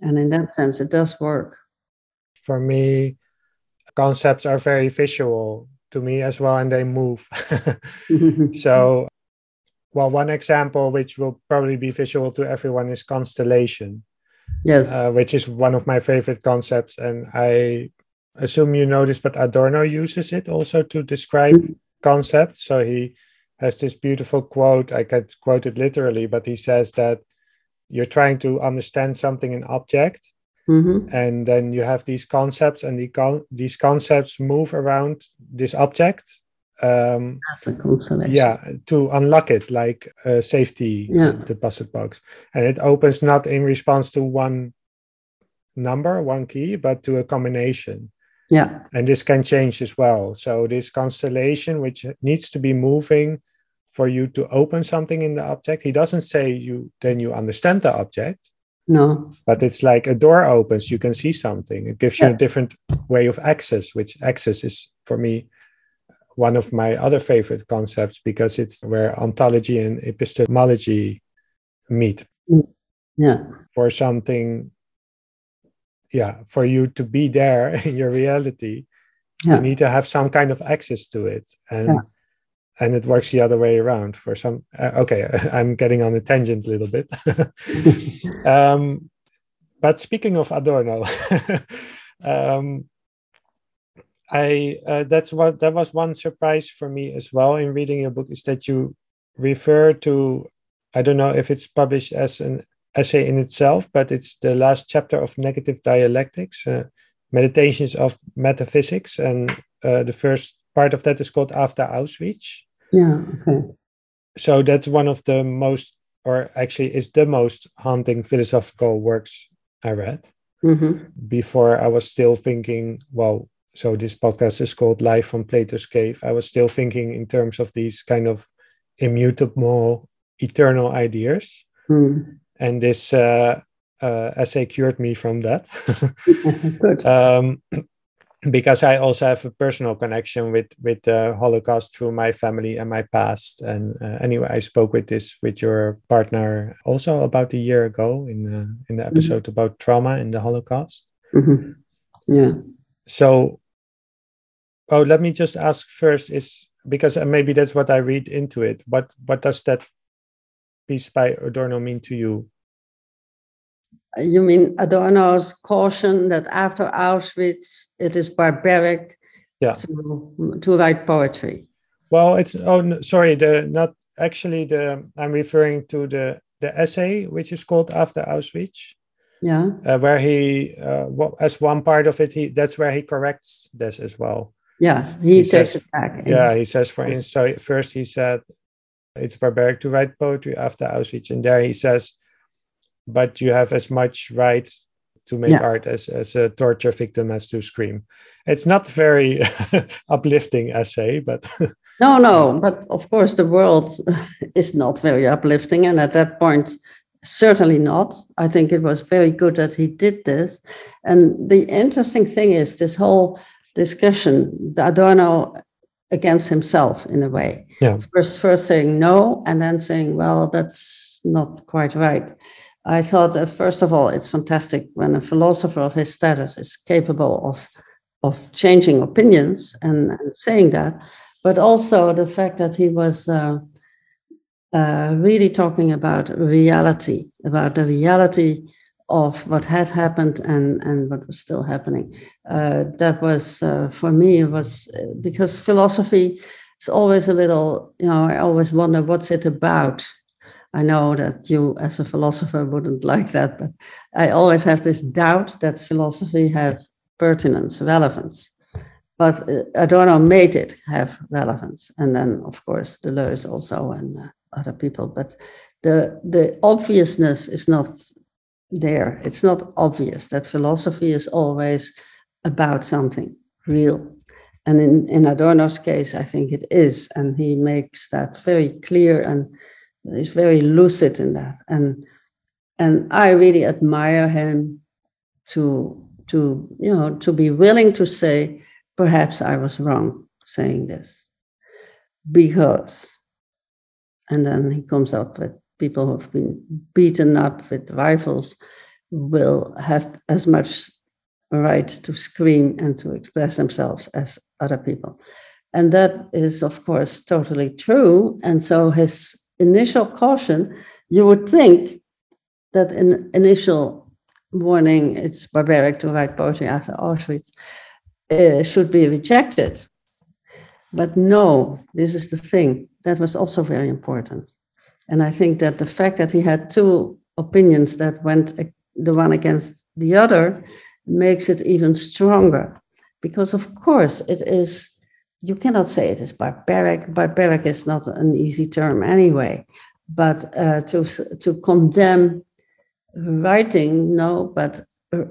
And in that sense, it does work. For me, concepts are very visual to me as well and they move <laughs> so well one example which will probably be visual to everyone is constellation yes uh, which is one of my favorite concepts and i assume you know this but adorno uses it also to describe concepts so he has this beautiful quote i could quote it literally but he says that you're trying to understand something in object Mm-hmm. And then you have these concepts, and the con- these concepts move around this object. Um, yeah, to unlock it, like uh, safety, yeah. the puzzle box, and it opens not in response to one number, one key, but to a combination. Yeah, and this can change as well. So this constellation, which needs to be moving for you to open something in the object, he doesn't say you then you understand the object no. But it's like a door opens, you can see something. It gives you a different way of access, which access is for me one of my other favorite concepts because it's where ontology and epistemology meet. Mm. Yeah. For something, yeah, for you to be there <laughs> in your reality, yeah. you need to have some kind of access to it. And yeah and it works the other way around for some uh, okay <laughs> i'm getting on a tangent a little bit <laughs> um, but speaking of adorno um, i uh, that's what that was one surprise for me as well in reading your book is that you refer to i don't know if it's published as an essay in itself but it's the last chapter of negative dialectics uh, meditations of metaphysics and uh, the first part of that is called After Auschwitz. Yeah, okay. So that's one of the most, or actually is the most haunting philosophical works I read. Mm-hmm. Before I was still thinking, well, so this podcast is called Live from Plato's Cave. I was still thinking in terms of these kind of immutable, eternal ideas. Mm. And this uh, uh, essay cured me from that. <laughs> Good. um, <clears throat> because I also have a personal connection with with the Holocaust through my family and my past. And uh, anyway, I spoke with this with your partner also about a year ago in the, in the Mm-hmm. episode about trauma in the Holocaust. Mhm. Yeah. So, oh, let me just ask first: is because uh, maybe that's what I read into it. What what does that piece by Adorno mean to you? You mean Adorno's caution that after Auschwitz it is barbaric Yeah. to, to write poetry? Well, it's oh no, sorry, the not actually the I'm referring to the the essay which is called After Auschwitz, Yeah. uh, where he uh, well, as one part of it he that's where he corrects this as well. Yeah. He, He takes says- it back. Yeah, he says for instance, so first he said it's barbaric to write poetry after Auschwitz, and there he says, but you have as much right to make Yeah. art as as a torture victim has to scream. It's not very <laughs> uplifting essay, but <laughs> No, no, but of course the world <laughs> is not very uplifting, and at that point, certainly not. I think it was very good that he did this. And the interesting thing is this whole discussion, the Adorno against himself in a way. Yeah. First, first saying no, and then saying, well, that's not quite right. I thought, uh, first of all, it's fantastic when a philosopher of his status is capable of of changing opinions and, and saying that but also the fact that he was uh, uh, really talking about reality, about the reality of what had happened and, and what was still happening. Uh, that was, uh, for me, it was uh, because philosophy is always a little, you know, I always wonder what's it about? I know that you, as a philosopher, wouldn't <laughs> like that, but I always have this doubt that philosophy has pertinence, relevance but uh, Adorno made it have relevance, and then of course Deleuze also and uh, other people. But the the obviousness is not there. It's not obvious that philosophy is always about something real, and in in Adorno's case, I think it is, and he makes that very clear and is very lucid in that. And and I really admire him to to you know to be willing to say perhaps I was wrong saying this because, and then he comes up with people who've been beaten up with rifles will have as much right to scream and to express themselves as other people. And that is, of course, totally true. And so his initial caution, you would think that in initial warning, it's barbaric to write poetry after Auschwitz, uh, should be rejected. But no, this is the thing. That was also very important. And I think that the fact that he had two opinions that went uh, the one against the other makes it even stronger. Because, of course, it is, you cannot say it is barbaric. Barbaric is not an easy term anyway. But uh, to, to condemn writing, no, but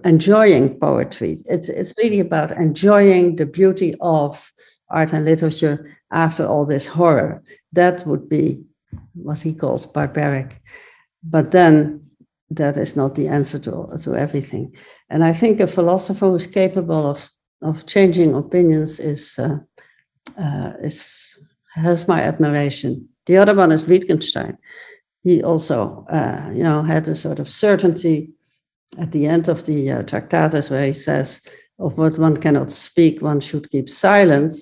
enjoying poetry. It's it's really about enjoying the beauty of art and literature after all this horror. That would be what he calls barbaric. But then that is not the answer to, to everything. And I think a philosopher who's capable of, of changing opinions is, uh, uh, is has my admiration. The other one is Wittgenstein. He also, uh, you know, had a sort of certainty at the end of the uh, Tractatus, where he says, of what one cannot speak, one should keep silent.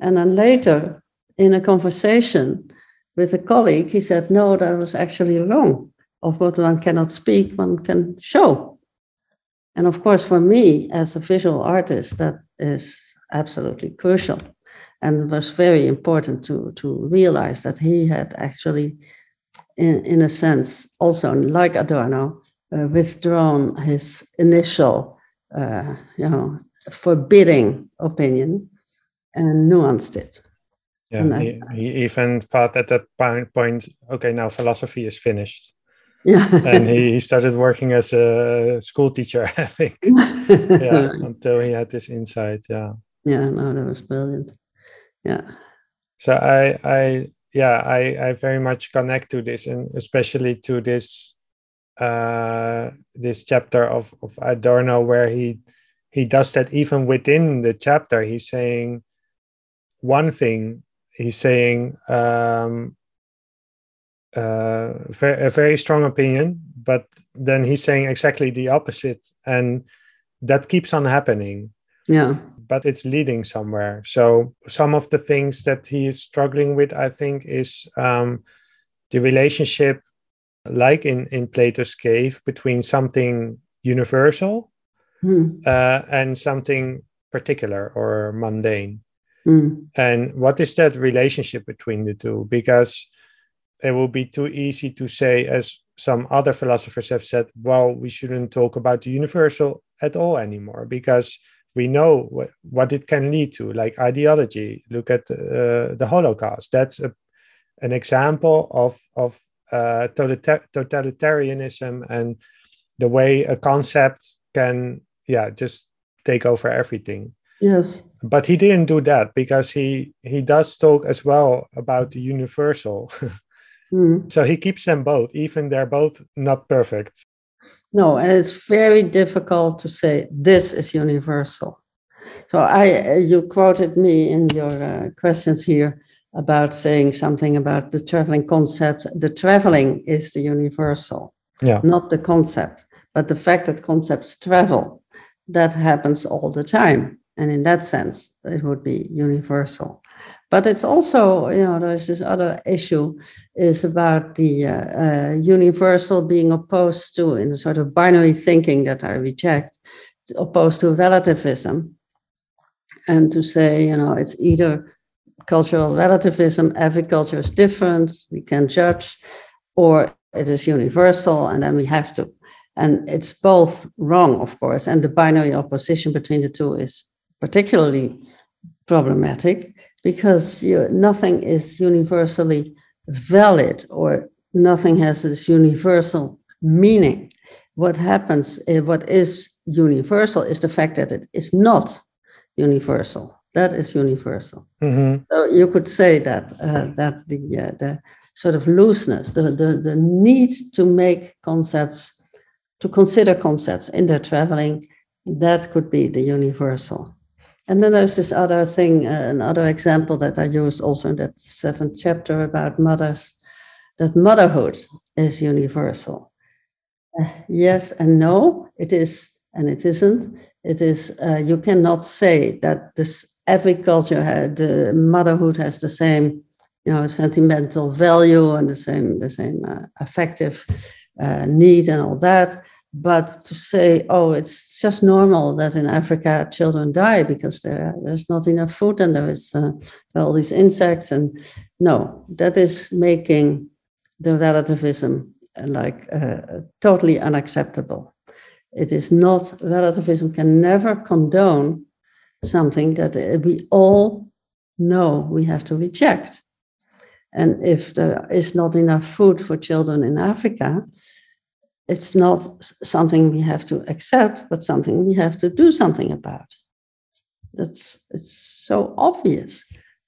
And then later, in a conversation with a colleague, he said, no, that was actually wrong. Of what one cannot speak, one can show. And of course, for me, as a visual artist, that is absolutely crucial and was very important to, to realize that he had actually, in, in a sense, also like Adorno, uh, withdrawn his initial, uh, you know, forbidding opinion and nuanced it. Yeah, And he, he even thought at that point, point, okay, now philosophy is finished. Yeah. and he, <laughs> he started working as a school teacher, <laughs> I think. yeah, <laughs> until he had this insight. Yeah. Yeah, no, that was brilliant. Yeah. So I I yeah, I I very much connect to this and especially to this uh this chapter of of Adorno where he he does that even within the chapter he's saying one thing he's saying um uh, a very strong opinion, but then he's saying exactly the opposite, and that keeps on happening. Yeah. But it's leading somewhere. So some of the things that he is struggling with, I think, is um, the relationship, like in in Plato's cave, between something universal Mm. uh, and something particular or mundane. Mm. And what is that relationship between the two? Because it will be too easy to say, as some other philosophers have said, well, we shouldn't talk about the universal at all anymore because we know what, what it can lead to, like ideology. Look at uh, the Holocaust. That's a, an example of, of uh, totalitarianism and the way a concept can, yeah, just take over everything. Yes. But he didn't do that because he he does talk as well about the universal. <laughs> Mm. So he keeps them both, even they're both not perfect. No, and it's very difficult to say this is universal. So I, you quoted me in your uh, questions here about saying something about the traveling concept. The traveling is the universal, yeah. not the concept, but the fact that concepts travel. That happens all the time, and in that sense, it would be universal. But it's also, you know, there's this other issue is about the uh, uh, universal being opposed to, in a sort of binary thinking that I reject, opposed to relativism. And to say, you know, it's either cultural relativism, every culture is different, we can judge, or it is universal, and then we have to. And it's both wrong, of course, and the binary opposition between the two is particularly problematic because you, nothing is universally valid or nothing has this universal meaning. What happens, eh, what is universal is the fact that it is not universal. That is universal. Mm-hmm. So you could say that uh, that the uh, the sort of looseness, the, the the need to make concepts, to consider concepts in their traveling, that could be the universal. And then there's this other thing, uh, another example that I use also in that seventh chapter about mothers, that motherhood is universal. Uh, yes and no, it is and it isn't. It is, uh, you cannot say that this every culture had the motherhood has the same, you know, sentimental value and the same, the same uh, affective uh, need and all that but to say, oh, it's just normal that in Africa children die because there, there's not enough food and there is uh, all these insects, and no, that is making the relativism uh, like uh, totally unacceptable. It is not relativism can never condone something that we all know we have to reject. And if there is not enough food for children in Africa, it's not something we have to accept, but something we have to do something about. That's it's so obvious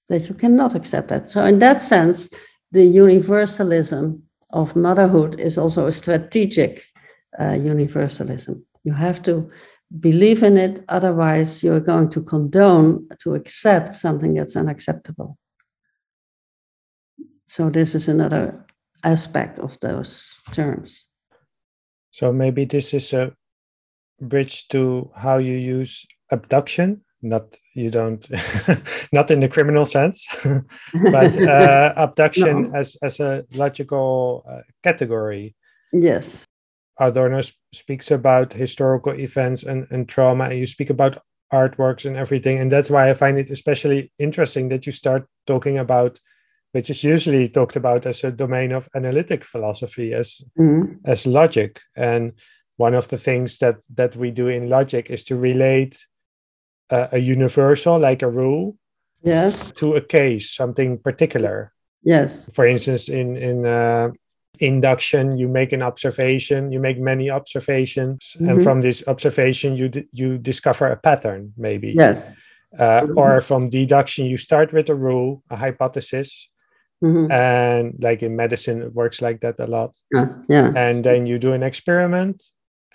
that you cannot accept that. So in that sense, the universalism of motherhood is also a strategic uh, universalism. You have to believe in it, otherwise you're going to condone to accept something that's unacceptable. So this is another aspect of those terms. So maybe this is a bridge to how you use abduction. Not you don't, <laughs> not in the criminal sense, <laughs> but uh, <laughs> abduction no. as as a logical uh, category. Yes. Adorno speaks about historical events and, and trauma, and you speak about artworks and everything. And that's why I find it especially interesting that you start talking about which is usually talked about as a domain of analytic philosophy as mm-hmm. as logic and one of the things that that we do in logic is to relate uh, a universal like a rule yes to a case something particular yes for instance in in uh, induction you make an observation you make many observations mm-hmm. and from this observation you d- you discover a pattern maybe yes uh, mm-hmm. or from deduction you start with a rule a hypothesis mm-hmm. and like in medicine it works like that a lot yeah. yeah and then you do an experiment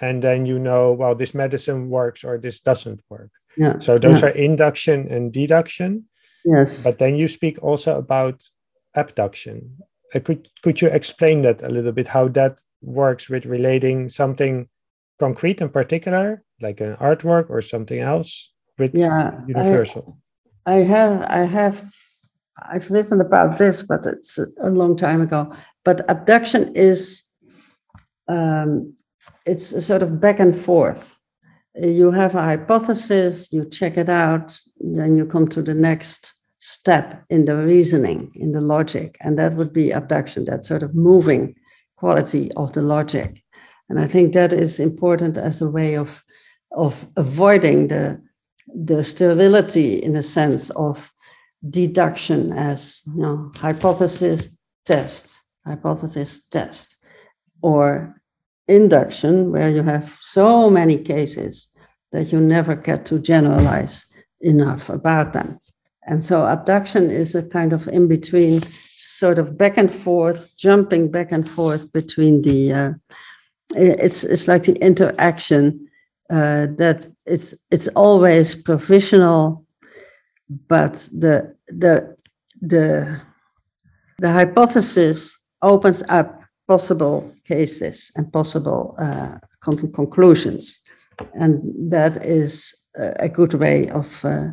and then you know well this medicine works or this doesn't work yeah so those yeah. are induction and deduction yes but then you speak also about abduction uh, could could you explain that a little bit how that works with relating something concrete in particular like an artwork or something else with yeah universal I, I have i have i've written about this but it's a long time ago but abduction is um, it's a sort of back and forth you have a hypothesis you check it out then you come to the next step in the reasoning, in the logic, and that would be abduction, that sort of moving quality of the logic. And I think that is important as a way of, of avoiding the, the sterility in a sense of deduction as you know, hypothesis, test, hypothesis, test, or induction, where you have so many cases that you never get to generalize enough about them. And so abduction is a kind of in between, sort of back and forth, jumping back and forth between the. Uh, it's it's like the interaction uh, that it's it's always provisional, but the the the the hypothesis opens up possible cases and possible uh, con- conclusions, and that is a, a good way of uh,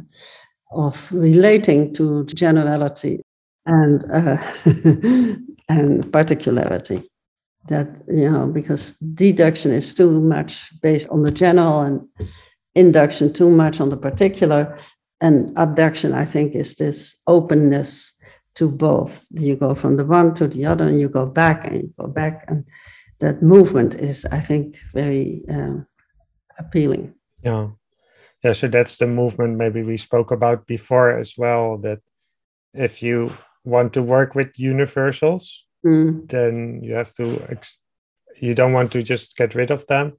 of relating to generality and uh, <laughs> and particularity. That you know, because deduction is too much based on the general, and induction too much on the particular, and abduction, I think, is this openness to both. You go from the one to the other, and you go back and you go back, and that movement is, I think, very uh, appealing. Yeah yeah so that's the movement maybe we spoke about before as well that if you want to work with universals mm. then you have to ex- you don't want to just get rid of them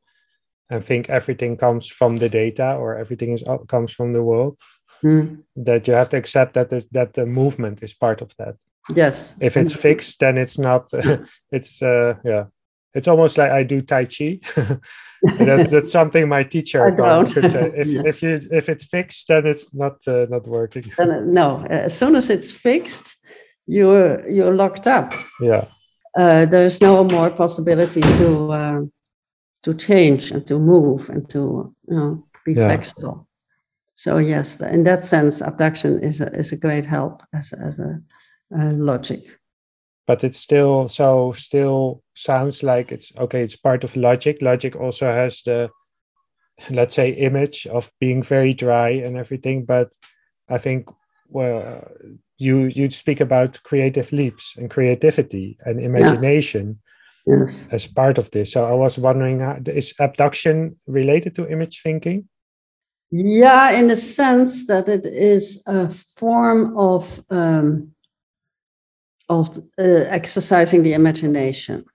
and think everything comes from the data or everything is comes from the world mm. that you have to accept that this, that the movement is part of that yes if it's fixed then it's not uh, <laughs> it's uh yeah it's almost like i do tai chi <laughs> that's, that's something my teacher could <laughs> say. If, yeah. if you if it's fixed, then it's not uh, not working. Uh, no, as soon as it's fixed, you're you're locked up. Yeah. Uh, there's no more possibility to uh, to change and to move and to you know be yeah. flexible. So yes, in that sense, abduction is a, is a great help as as a, a logic but it still so still sounds like it's okay it's part of logic logic also has the let's say image of being very dry and everything but i think well you you speak about creative leaps and creativity and imagination yeah. yes. as part of this so i was wondering uh, is abduction related to image thinking yeah in the sense that it is a form of um, of uh, exercising the imagination.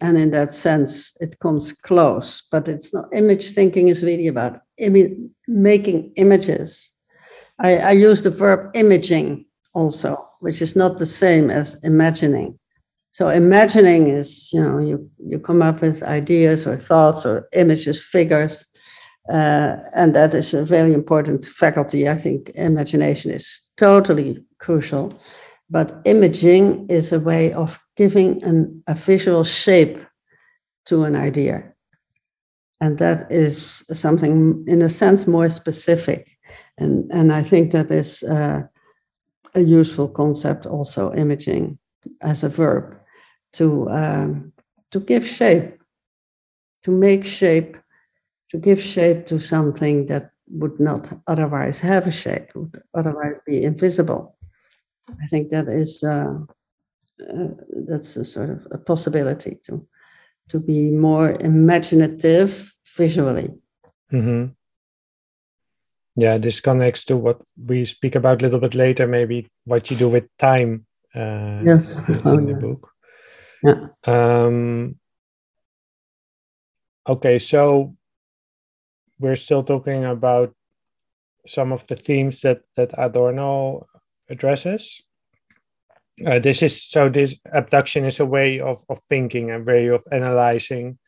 And in that sense, it comes close, but it's not image thinking is really about making images. I, I use the verb imaging also, which is not the same as imagining. So imagining is, you know, you, you come up with ideas or thoughts or images, figures, uh, and that is a very important faculty. I think imagination is totally crucial. But imaging is a way of giving an, a visual shape to an idea. And that is something, in a sense, more specific. And, and I think that is uh, a useful concept, also imaging as a verb, to, um, to give shape, to make shape, to give shape to something that would not otherwise have a shape, would otherwise be invisible. I think that is uh, uh, that's a sort of a possibility to to be more imaginative visually. Mm-hmm. Yeah, this connects to what we speak about a little bit later. Maybe what you do with time. Uh, yes, <laughs> in, oh, the yeah. book. Yeah. Um, okay, so we're still talking about some of the themes that that Adorno addresses. Uh, this is so this abduction is a way of, of thinking, a way of analyzing.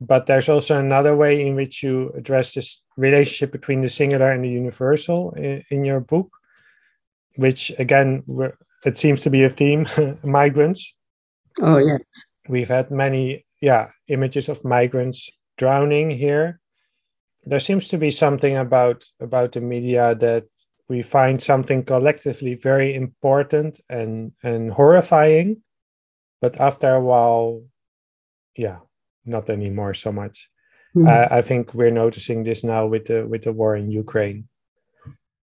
But there's also another way in which you address this relationship between the singular and the universal in, in your book, which again, it seems to be a theme <laughs> migrants. Oh, yes. We've had many, yeah, images of migrants drowning here. There seems to be something about about the media that we find something collectively very important and and horrifying but after a while yeah not anymore so much mm. uh, i think we're noticing this now with the with the war in ukraine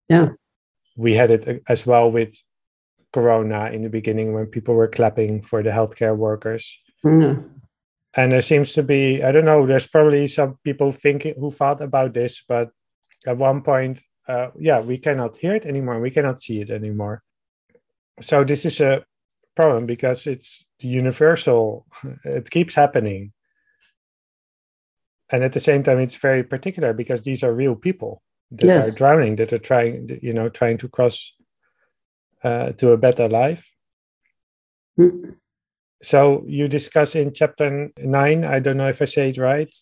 yeah we had it uh, as well with corona in the beginning when people were clapping for the healthcare workers mm. And there seems to be i don't know there's probably some people thinking who thought about this but at one point uh, yeah, we cannot hear it anymore. We cannot see it anymore. So this is a problem because it's the universal. It keeps happening, and at the same time, it's very particular because these are real people that yes. are drowning, that are trying, you know, trying to cross uh, to a better life. Mm. So you discuss in chapter nine. I don't know if I say it right.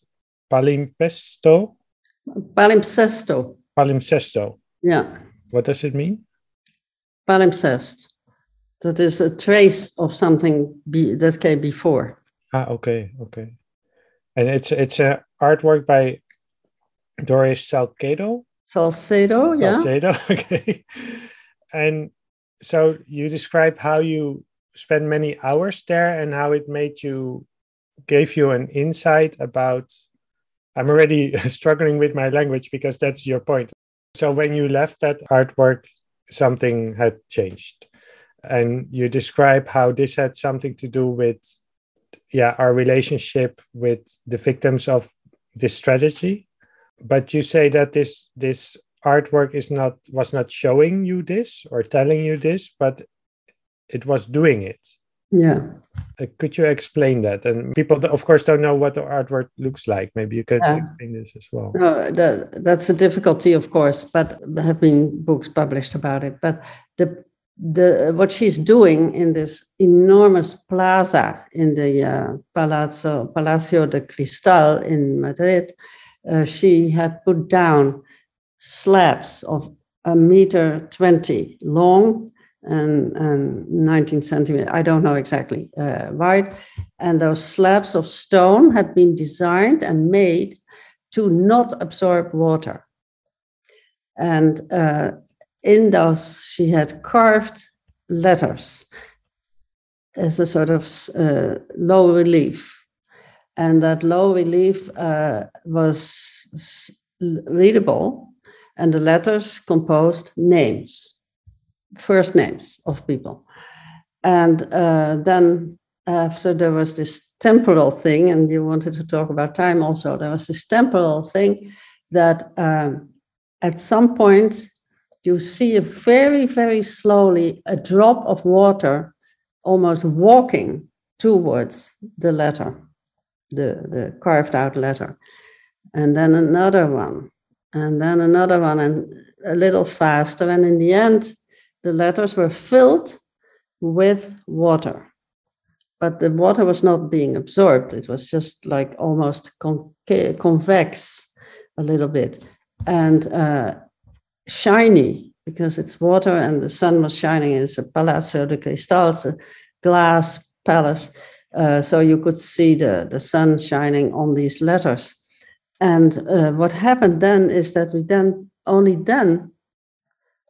Palimpsesto. Palimpsesto. Palimpsesto. Yeah. What does it mean? Palimpsest. That is a trace of something be, that came before. Ah, okay, okay. And it's it's a artwork by Doris Salcedo. Salcedo, yeah. Salcedo, <laughs> okay. And so you describe how you spent many hours there and how it made you gave you an insight about I'm already <laughs> struggling with my language because that's your point. So when you left that artwork, something had changed. And you describe how this had something to do with yeah, our relationship with the victims of this strategy. But you say that this this artwork is not was not showing you this or telling you this, but it was doing it. Yeah. Uh, could you explain that? And people, of course, don't know what the artwork looks like. Maybe you could yeah. explain this as well. No, that, that's a difficulty, of course, but there have been books published about it. But the the what she's doing in this enormous plaza in the uh, Palazzo Palacio de Cristal in Madrid, uh, she had put down slabs of a meter twenty long and, and 19 centimeters, I don't know exactly uh, wide. And those slabs of stone had been designed and made to not absorb water. And uh, in those, she had carved letters as a sort of uh, low relief. And that low relief uh, was readable, and the letters composed names first names of people. And uh, then after there was this temporal thing, and you wanted to talk about time also, there was this temporal thing that um, at some point you see a very, very slowly a drop of water almost walking towards the letter, the, the carved out letter. And then another one, and then another one, and a little faster. And in the end, the letters were filled with water. But the water was not being absorbed. It was just like almost con- convex a little bit and uh, shiny because it's water and the sun was shining. It's a Palazzo de Cristal, it's a glass palace. Uh, so you could see the, the sun shining on these letters. And uh, what happened then is that we then only then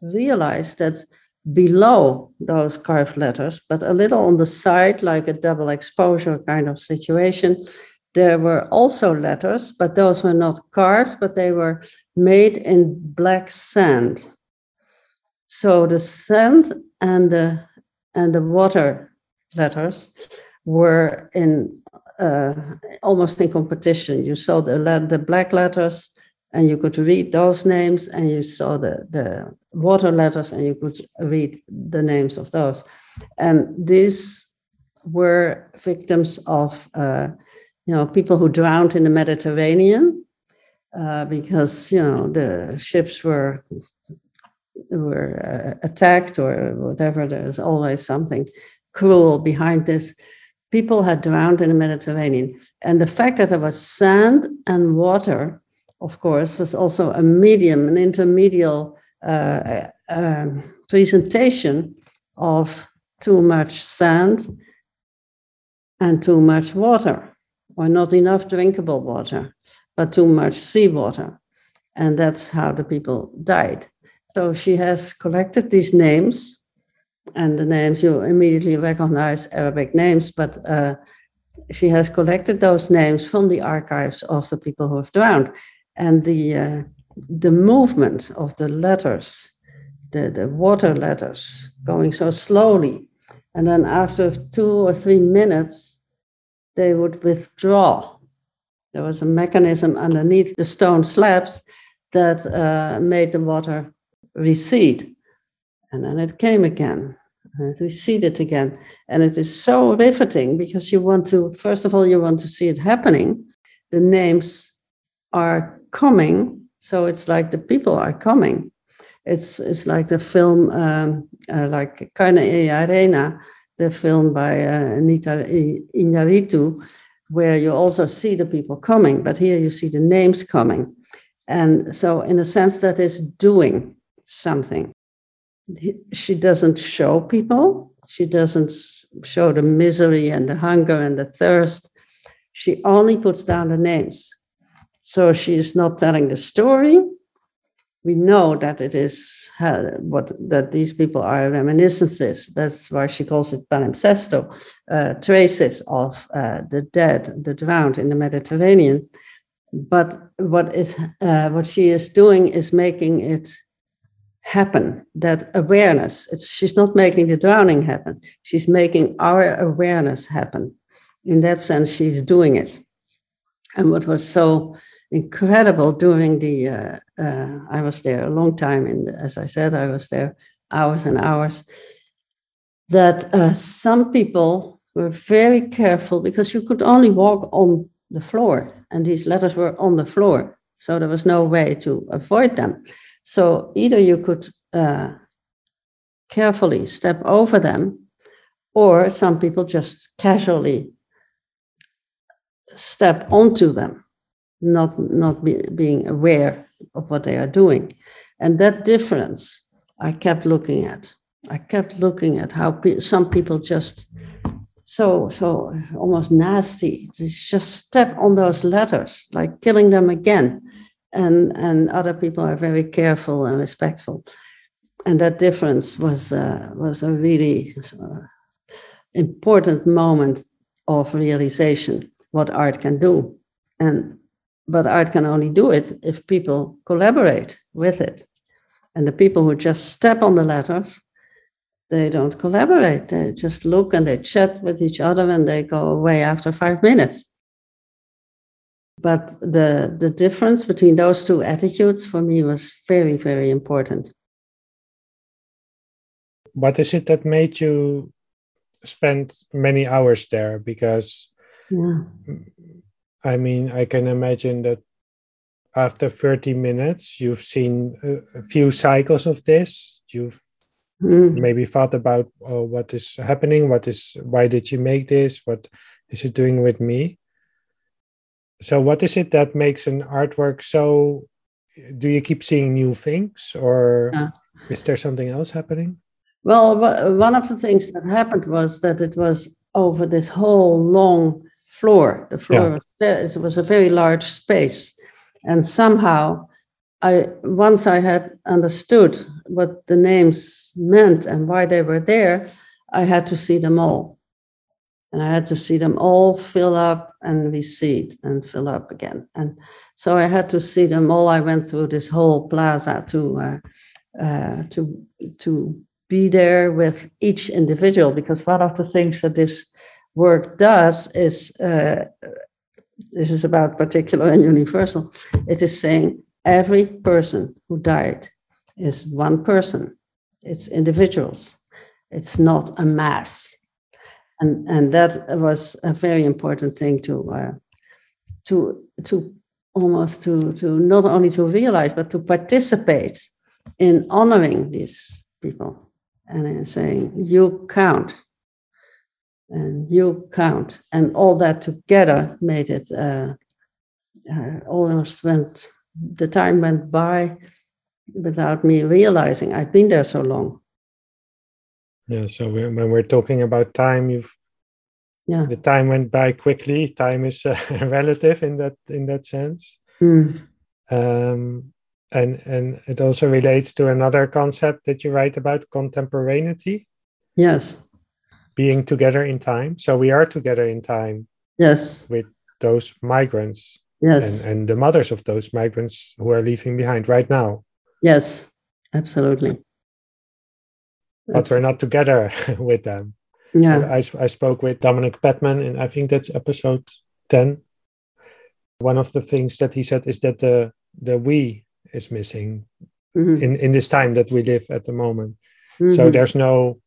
realized that below those carved letters, but a little on the side, like a double exposure kind of situation. There were also letters, but those were not carved, but they were made in black sand. So the sand and the and the water letters were in uh, almost in competition. You saw the the black letters and you could read those names and you saw the, the water letters and you could read the names of those and these were victims of, uh, you know, people who drowned in the Mediterranean uh, because you know the ships were were uh, attacked or whatever. There's always something cruel behind this. People had drowned in the Mediterranean, and the fact that there was sand and water, of course, was also a medium, an intermedial uh, um, presentation of too much sand and too much water, or not enough drinkable water, but too much seawater. And that's how the people died. So she has collected these names, and the names you immediately recognize Arabic names, but uh, she has collected those names from the archives of the people who have drowned. And the, uh, the movement of the letters, the, the water letters, going so slowly. And then after two or three minutes, they would withdraw. There was a mechanism underneath the stone slabs that uh, made the water recede. And then it came again, and it receded again. And it is so riveting because you want to, first of all, you want to see it happening. The names are coming. So it's like the people are coming. It's, it's like the film, um, uh, like Carne e Arena, the film by uh, Anita Iñárritu, where you also see the people coming, but here you see the names coming. And so, in a sense, that is doing something. She doesn't show people, she doesn't show the misery and the hunger and the thirst. She only puts down the names. So she is not telling the story. We know that it is uh, what that these people are reminiscences. That's why she calls it palimpsesto, uh, traces of uh, the dead, the drowned in the Mediterranean. But what is uh, what she is doing is making it happen that awareness it's, she's not making the drowning happen she's making our awareness happen in that sense she's doing it and what was so incredible during the uh, uh, i was there a long time and as i said i was there hours and hours that uh, some people were very careful because you could only walk on the floor and these letters were on the floor so there was no way to avoid them. So either you could uh, carefully step over them, or some people just casually step onto them, not not be, being aware of what they are doing. And that difference, I kept looking at. I kept looking at how pe- some people just so so almost nasty just step on those letters like killing them again and and other people are very careful and respectful and that difference was uh, was a really uh, important moment of realization what art can do and but art can only do it if people collaborate with it. And the people who just step on the letters they don't collaborate. They just look and they chat with each other and they go away after five minutes. But the the difference between those two attitudes for me was very very important. What is it that made you spend many hours there? Because yeah. I mean i can imagine that after 30 minutes you've seen a, a few cycles of this you've mm. maybe thought about oh, what is happening what is why did you make this what is it doing with me so what is it that makes an artwork so do you keep seeing new things or yeah. is there something else happening well one of the things that happened was that it was over this whole long floor the floor yeah. was, was a very large space and somehow i once i had understood what the names meant and why they were there i had to see them all and I had to see them all fill up and recede and fill up again. And so I had to see them all. I went through this whole plaza to uh, uh, to to be there with each individual because one of the things that this work does is uh, this is about particular and universal. It is saying every person who died is one person. It's individuals. It's not a mass and and that was a very important thing to uh, to to almost to to not only to realize but to participate in honoring these people and in saying you count and you count. And all that together made it uh, uh, almost went the time went by without me realizing i'd been there so long. Yeah so when we're talking about time you've yeah. the time went by quickly. Time is uh, <laughs> relative in that in that sense. Mm. um, and and it also relates to another concept that you write about contemporaneity. Yes being together in time. So we are together in time yes. with those migrants yes. and, and the mothers of those migrants who are leaving behind right now. Yes absolutely. But we're not together <laughs> with them. Yeah. I, I spoke with Dominic Pettman, and i think that's episode 10 one of the things that he said is that the the we is missing Mhm. in in this time that we live at the moment. So Mhm. there's no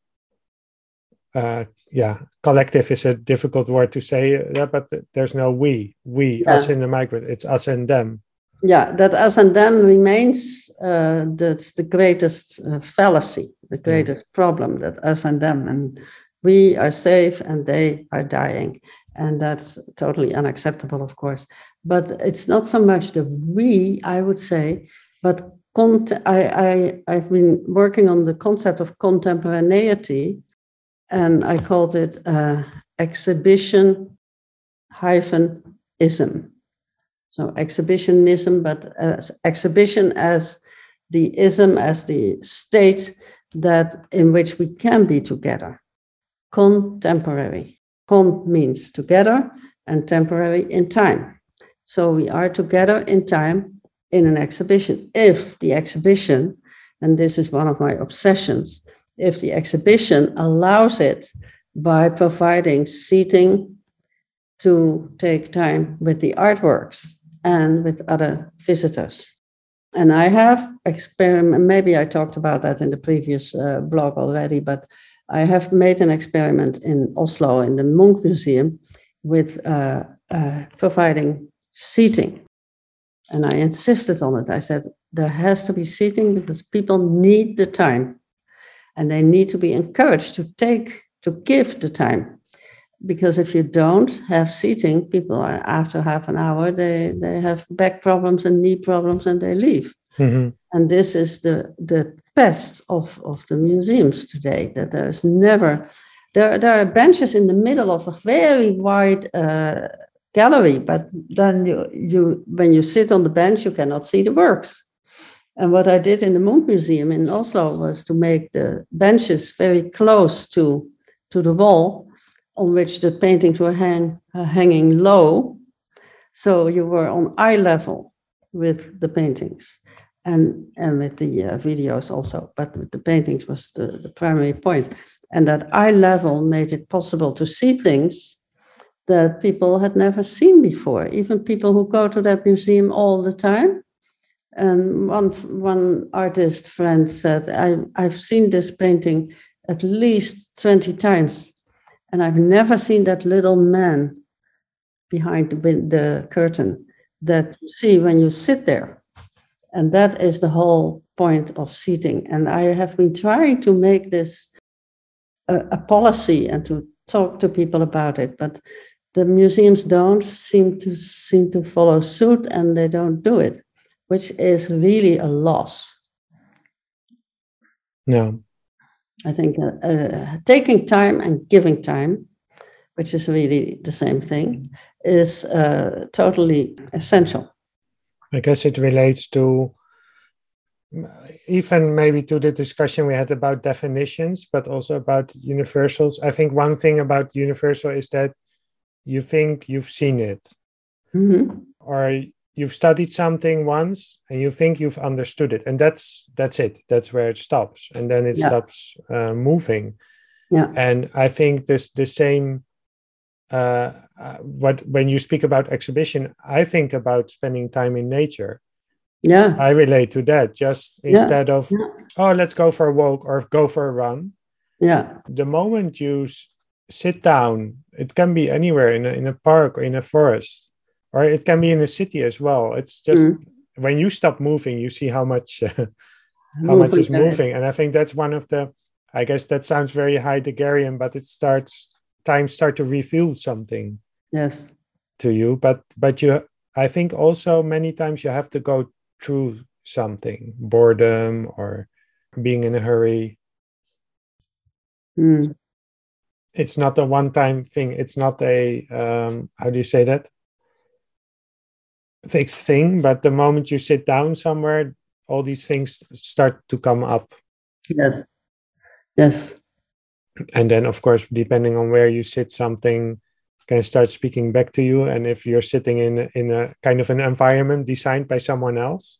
uh yeah collective is a difficult word to say uh, but there's no we we us in the migrant it's us and them. Yeah that us and them remains uh, that's the greatest uh, fallacy the greatest problem that us and them and we are safe and they are dying and that's totally unacceptable of course. But it's not so much the we i would say but cont- I, I i've been working on the concept of contemporaneity and i called it uh, exhibition hyphen ism so exhibitionism, but as exhibition as the ism, as the state that in which we can be together. Contemporary. Con means together and temporary in time. So we are together in time in an exhibition. If the exhibition, and this is one of my obsessions, if the exhibition allows it by providing seating to take time with the artworks and with other visitors. And I have experiment. Maybe I talked about that in the previous uh, blog already, but I have made an experiment in Oslo in the Munch Museum with uh, uh, providing seating, and I insisted on it. I said there has to be seating because people need the time, and they need to be encouraged to take to give the time because if you don't have seating, people are after half an hour they they have back problems and knee problems and they leave. Mhm. And this is the the pest of of the museums today. That there's never there there are benches in the middle of a very wide uh, gallery, but then you you when you sit on the bench you cannot see the works. And what I did in the Munch Museum in Oslo was to make the benches very close to to the wall on which the paintings were hang, uh, hanging low. So you were on eye level with the paintings and, and with the uh, videos also, but with the paintings was the, the primary point. And that eye level made it possible to see things that people had never seen before, even people who go to that museum all the time. And one, one artist friend said, I, I've seen this painting at least 20 times and I've never seen that little man behind the, the curtain that you see when you sit there. And that is the whole point of seating. And I have been trying to make this a, a policy and to talk to people about it, but the museums don't seem to seem to follow suit and they don't do it, which is really a loss. Yeah. I think uh, uh, taking time and giving time, which is really the same thing, is uh, totally essential. I guess it relates to even maybe to the discussion we had about definitions, but also about universals. I think one thing about universal is that you think you've seen it, Mhm. or you've studied something once and you think you've understood it, and that's that's it. That's where it stops, and then it Yeah. stops uh, moving. Yeah. And I think this the same. Uh, uh, what when you speak about exhibition, I think about spending time in nature. Yeah. I relate to that. Just Yeah, instead of yeah. oh, let's go for a walk or go for a run. Yeah. The moment you sit down, it can be anywhere in a, in a park or in a forest, or it can be in the city as well. It's just mm. when you stop moving, you see how much <laughs> how moving much is moving, and I think that's one of the. I guess that sounds very Heideggerian, but it starts times start to reveal something. Yes. To you, but but you, I think also many times you have to go through something, boredom or being in a hurry. Mm it's not a one time thing it's not a um, how do you say that fixed thing but the moment you sit down somewhere all these things start to come up yes yes and then of course depending on where you sit something can start speaking back to you and if you're sitting in in a kind of an environment designed by someone else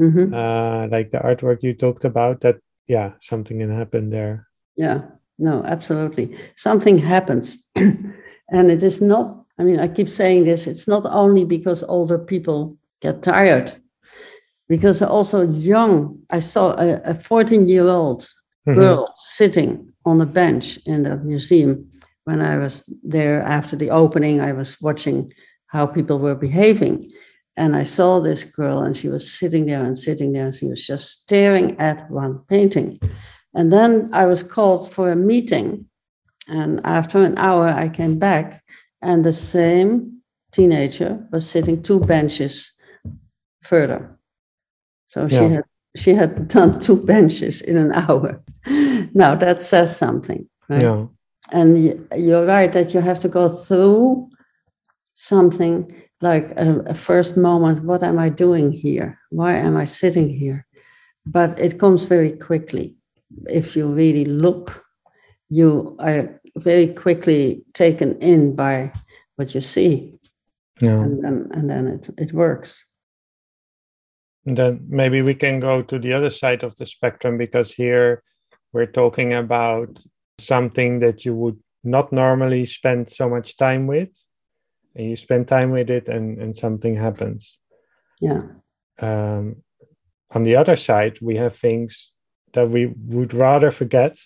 mm-hmm. uh, like the artwork you talked about that yeah something can happen there yeah no, absolutely. Something happens. <clears throat> and it is not, I mean, I keep saying this, it's not only because older people get tired, because also young, I saw a 14 year old mm-hmm. girl sitting on a bench in that museum. When I was there after the opening, I was watching how people were behaving. And I saw this girl, and she was sitting there and sitting there, and she was just staring at one painting. And then I was called for a meeting. And after an hour, I came back, and the same teenager was sitting two benches further. So yeah. she had she had <laughs> done two benches in an hour. now that says something, right? Yeah. And you're right that you have to go through something like a, a first moment. What am I doing here? Why am I sitting here? But it comes very quickly if you really look, you are very quickly taken in by what you see. Yeah. And then, and then it, it works. And then maybe we can go to the other side of the spectrum because here we're talking about something that you would not normally spend so much time with and you spend time with it and, and something happens yeah um, on the other side we have things that we would rather forget,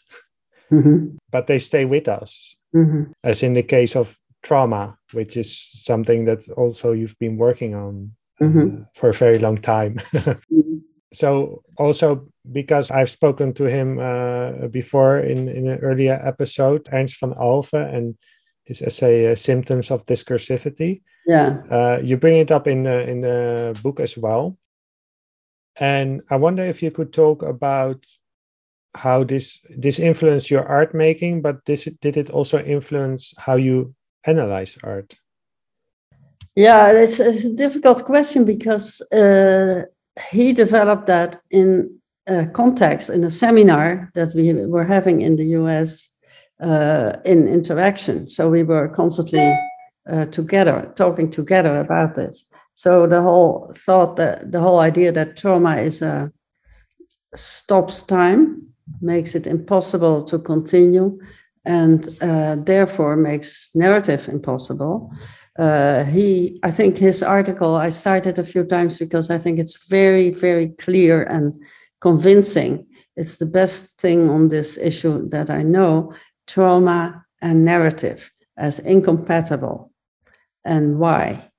mm-hmm. but they stay with us. Mm-hmm. As in the case of trauma, which is something that also you've been working on mm-hmm. uh, for a very long time. <laughs> Mm-hmm. so also because I've spoken to him uh, before in, in an earlier episode, Ernst van Alphen and his essay uh, "Symptoms of Discursivity." Yeah, uh, you bring it up in the, in the book as well. And I wonder if you could talk about how this this influenced your art making, but this did it also influence how you analyze art? Yeah, it's, it's a difficult question because uh, he developed that in a context in a seminar that we were having in the US uh, in interaction. So we were constantly uh, together, talking together about this. So the whole thought that the whole idea that trauma is a stops time makes it impossible to continue and uh, therefore makes narrative impossible. Uh, he, I think his article I cited a few times because I think it's very, very clear and convincing. It's the best thing on this issue that I know trauma and narrative as incompatible and why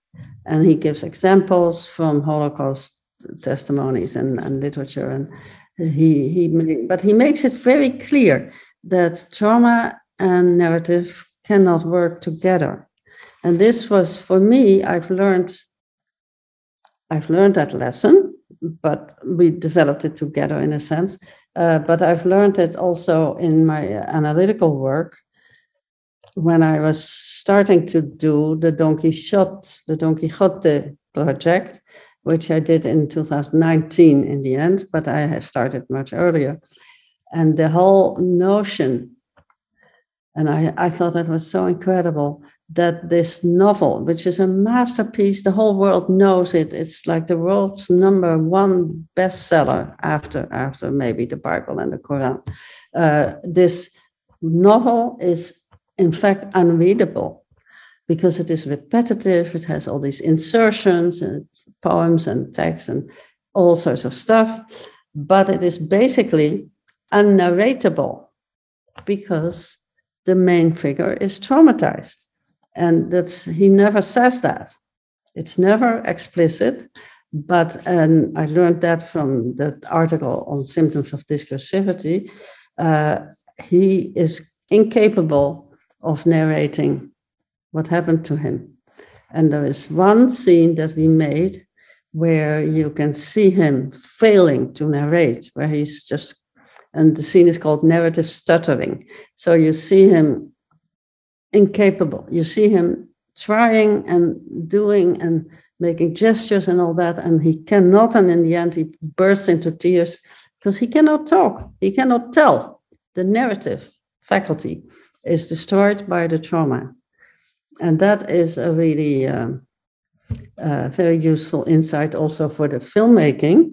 and he gives examples from Holocaust testimonies and, and literature. And he, he, but he makes it very clear that trauma and narrative cannot work together. And this was for me, I've learned, I've learned that lesson, but we developed it together in a sense. Uh, but I've learned it also in my analytical work when I was starting to do the Don Quixote, the Don Quixote project, which I did in 2019 in the end, but I have started much earlier. And the whole notion, and I, I thought that was so incredible that this novel, which is a masterpiece, the whole world knows it. It's like the world's number one bestseller after after maybe the Bible and the Quran. Uh, this novel is in fact unreadable because it is repetitive. It has all these insertions and poems and texts and all sorts of stuff, but it is basically unnarratable because the main figure is traumatized. And that's he never says that. It's never explicit, but and I learned that from that article on symptoms of discursivity. Uh, he is incapable of narrating what happened to him. And there is one scene that we made where you can see him failing to narrate, where he's just, and the scene is called narrative stuttering. So you see him incapable. You see him trying and doing and making gestures and all that, and he cannot. And in the end, he bursts into tears because he cannot talk. He cannot tell. The narrative faculty is destroyed by the trauma. And that is a really um, uh, very useful insight also for the filmmaking,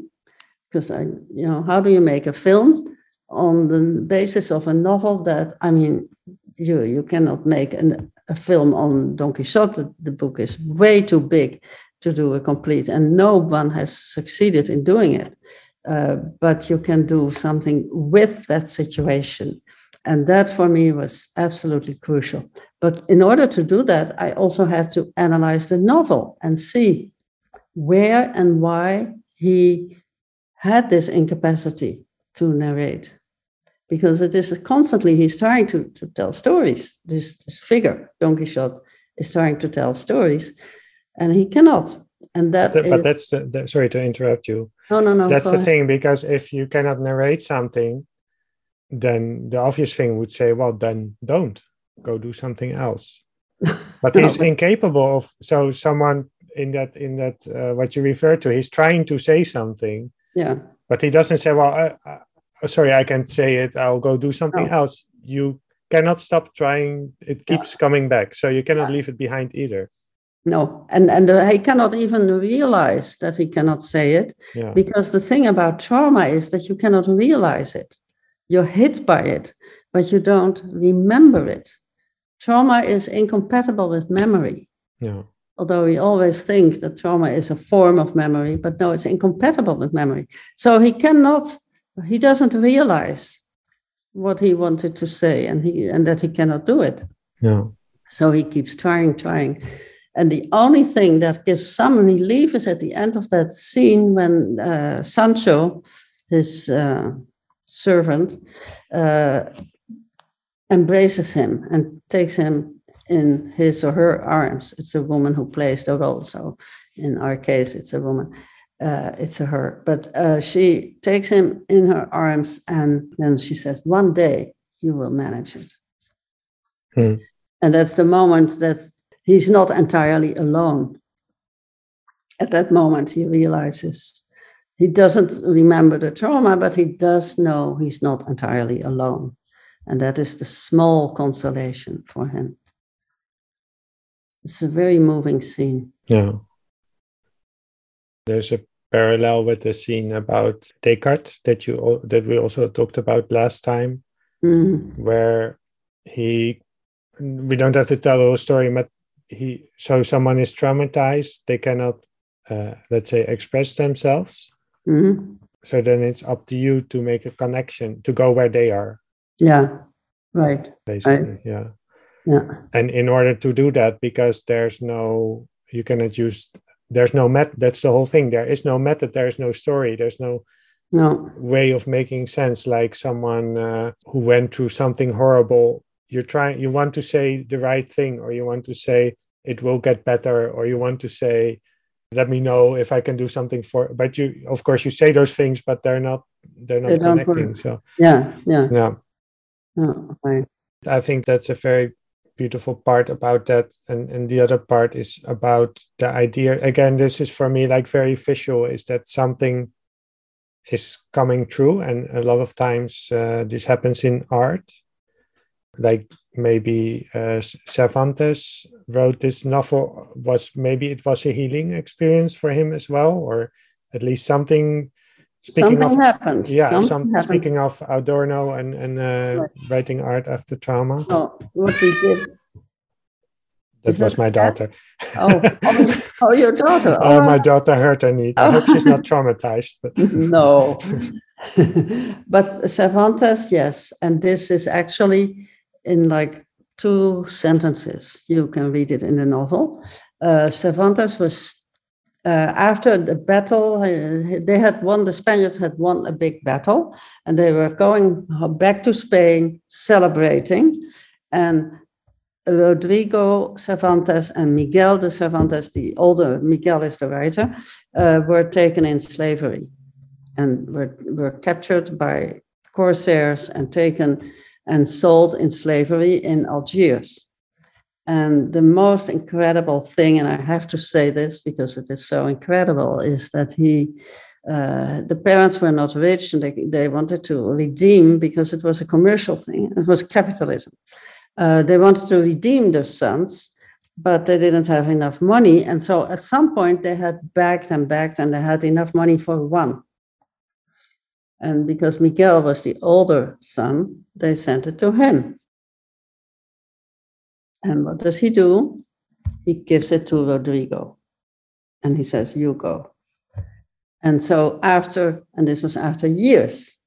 because I, you know, how do you make a film on the basis of a novel that, I mean, you you cannot make an, a film on Don Quixote. The book is way too big to do a complete, and no one has succeeded in doing it. Uh, but you can do something with that situation and that for me was absolutely crucial. But in order to do that, I also had to analyze the novel and see where and why he had this incapacity to narrate. Because it is constantly, he's trying to, to tell stories. This, this figure, Don Quixote, is trying to tell stories, and he cannot. And that but, is, but that's the, the, sorry to interrupt you. No, no, no. That's the ahead. thing because if you cannot narrate something, then the obvious thing would say, well, then don't go do something else. <laughs> But No, he's but- incapable of. So someone in that in that uh, what you refer to, he's trying to say something, Yeah. but he doesn't say, well, uh, uh, sorry, I can't say it. I'll go do something No. else. You cannot stop trying. It Yeah. keeps coming back. So you cannot Yeah. leave it behind either. No, and and uh, he cannot even realize that he cannot say it Yeah. because the thing about trauma is that you cannot realize it. You're hit by it, but you don't remember it. Trauma is incompatible with memory. Yeah. Although we always think that trauma is a form of memory, but no, it's incompatible with memory. So he cannot, he doesn't realize what he wanted to say and he and that he cannot do it. Yeah. So he keeps trying, trying. And the only thing that gives some relief is at the end of that scene when uh, Sancho, his uh, servant, uh, embraces him and takes him in his or her arms. It's a woman who plays the role. So in our case, it's a woman. Uh, it's a her. But uh, she takes him in her arms and then she says, One day you will manage it. Hmm. And that's the moment that he's not entirely alone. At that moment, he realizes he doesn't remember the trauma, but he does know he's not entirely alone. And that is the small consolation for him. It's a very moving scene. Yeah. There's a parallel with the scene about Descartes that you that we also talked about last time, Mm, where he we don't have to tell the whole story, but he so someone is traumatized, they cannot uh, let's say express themselves. mhm. So then it's up to you to make a connection to go where they are, Yeah, right. basically. Yeah. Yeah, and in order to do that because there's no you cannot use there's no met that's the whole thing. There is no method there's no story there's no no, way of making sense like someone uh, who went through something horrible. You're trying you want to say the right thing or you want to say it will get better or you want to say let me know if i can do something for but you of course you say those things but they're not they're not They connecting so. Yeah, yeah, yeah no, right. I think that's a very beautiful part about that. And, and the other part is about the idea. Again, this is for me like very visual is that something is coming true. And a lot of times uh, this happens in art. Like maybe uh, Cervantes wrote this novel, was maybe it was a healing experience for him as well, or at least something. Speaking Something of happened. yeah, Something some, happened. speaking of Adorno and, and uh, writing art after trauma. Oh, what we did. That Is was that my daughter. Oh, oh, <laughs> oh, your daughter. Oh, my Oh. daughter hurt her knee. I hope she's not traumatized. But <laughs> no. <laughs> but Cervantes, yes. And this is actually in like two sentences. You can read it in the novel. Uh, Cervantes was uh, after the battle, uh, they had won, the Spaniards had won a big battle, and they were going back to Spain celebrating. And Rodrigo Cervantes and Miguel de Cervantes, the older Miguel is the writer, uh, were taken in slavery and were, were captured by corsairs and taken and sold in slavery in Algiers. And the most incredible thing, and I have to say this because it is so incredible, is that he, uh, the parents were not rich and they, they wanted to redeem because it was a commercial thing, it was capitalism. Uh, they wanted to redeem their sons, but they didn't have enough money. And so at some point they had begged and begged and they had enough money for one. And because Miguel was the older son, they sent it to him. And what does he do? He gives it to Rodrigo. And he says, You go. And so after, and this was after years,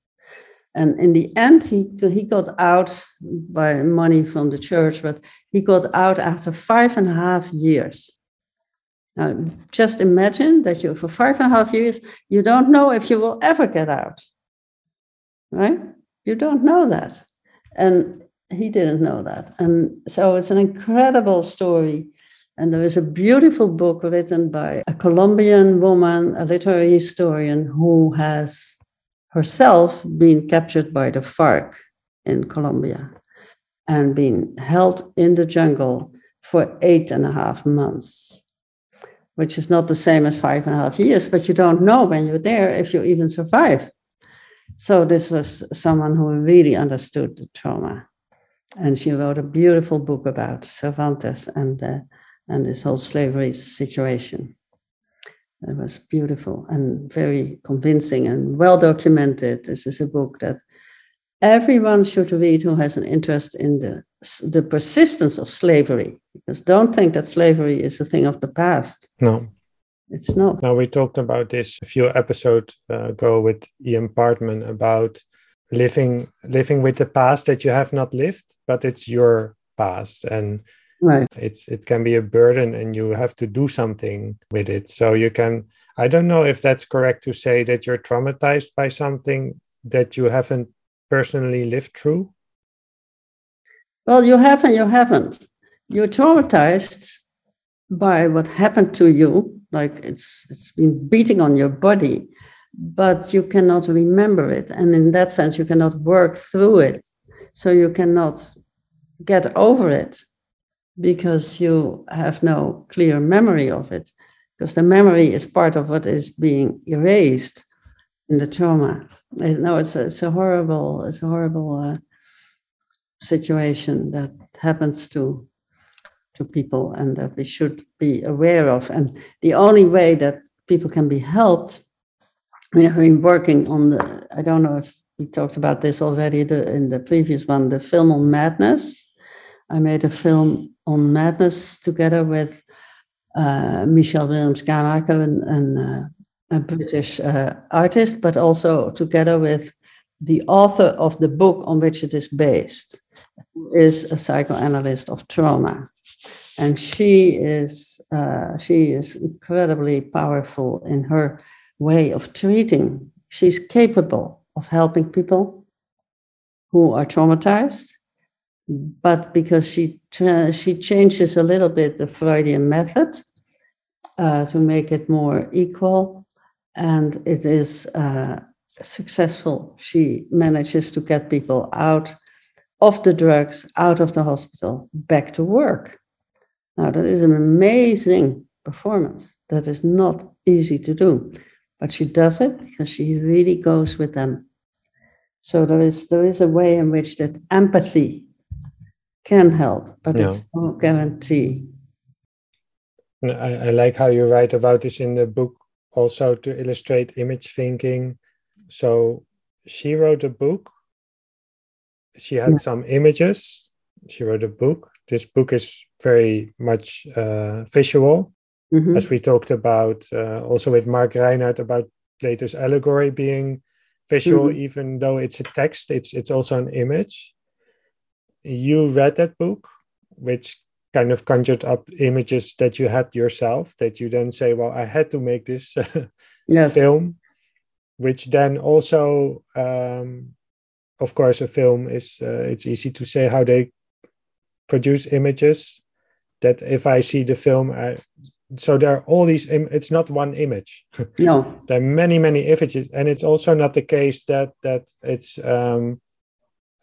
and in the end, he, he got out by money from the church, but he got out after five and a half years. Now, just imagine that you, for five and a half years, you don't know if you will ever get out, right? You don't know that. And he didn't know that. And so it's an incredible story. And there is a beautiful book written by a Colombian woman, a literary historian, who has herself been captured by the FARC in Colombia and been held in the jungle for eight and a half months, which is not the same as five and a half years, but you don't know when you're there if you even survive. So, this was someone who really understood the trauma and she wrote a beautiful book about Cervantes and uh, and this whole slavery situation. It was beautiful and very convincing and well documented. This is a book that everyone should read who has an interest in the the persistence of slavery. Because don't think that slavery is a thing of the past. No, it's not. Now we talked about this a few episodes uh, ago with Ian Parkman about living living with the past that you have not lived but it's your past. And right. it's it can be a burden and you have to do something with it. So you can i don't know if that's correct to say that you're traumatized by something that you haven't personally lived through. Well you have and you haven't. You're traumatized by what happened to you like it's it's been beating on your body but you cannot remember it. And in that sense, you cannot work through it. So you cannot get over it because you have no clear memory of it. Because the memory is part of what is being erased in the trauma. No, it's a, it's a horrible, it's a horrible uh, situation that happens to to people and that we should be aware of. And the only way that people can be helped we have been working on the, I don't know if we talked about this already the, in the previous one, the film on madness. I made a film on madness together with uh, Michelle Williams Gamaker, and, and uh, a British uh, artist, but also together with the author of the book on which it is based, is a psychoanalyst of trauma. And she is uh, she is incredibly powerful in her way of treating. She's capable of helping people who are traumatized, but because she she changes a little bit the Freudian method uh, to make it more equal, and it is uh, successful. She manages to get people out of the drugs, out of the hospital, back to work. Now that is an amazing performance. That is not easy to do but she does it because she really goes with them. So there is there is a way in which that empathy can help, but yeah. it's no guarantee. I, I like how you write about this in the book also to illustrate image thinking. So she wrote a book. She had yeah. some images. She wrote a book. This book is very much uh, visual. Mm-hmm. As we talked about uh, also with Mark Reinhardt about Plato's allegory being visual, mm-hmm. even though it's a text, it's it's also an image. you read that book, which kind of conjured up images that you had yourself, that you then say, well, I had to make this <laughs> yes. film, which then also, um, of course, a film is, uh, it's easy to say how they produce images that if I see the film, I, so there are all these Im- it's not one image. <laughs> No. There are many many images and it's also not the case that that it's um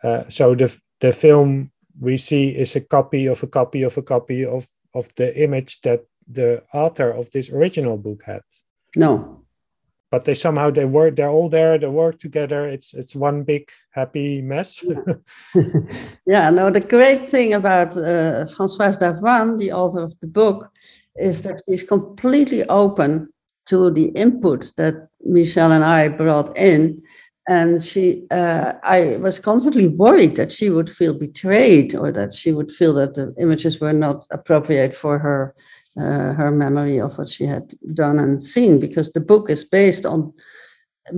uh, so the the film we see is a copy of a copy of a copy of of the image that the author of this original book had. No. But they somehow they work they're all there they work together it's it's one big happy mess. Yeah. <laughs> <laughs> No the great thing about uh, françoise davoine the author of the book is that she's completely open to the input that Michelle and i brought in. And she uh, i was constantly worried that she would feel betrayed or that she would feel that the images were not appropriate for her uh, her memory of what she had done and seen because the book is based on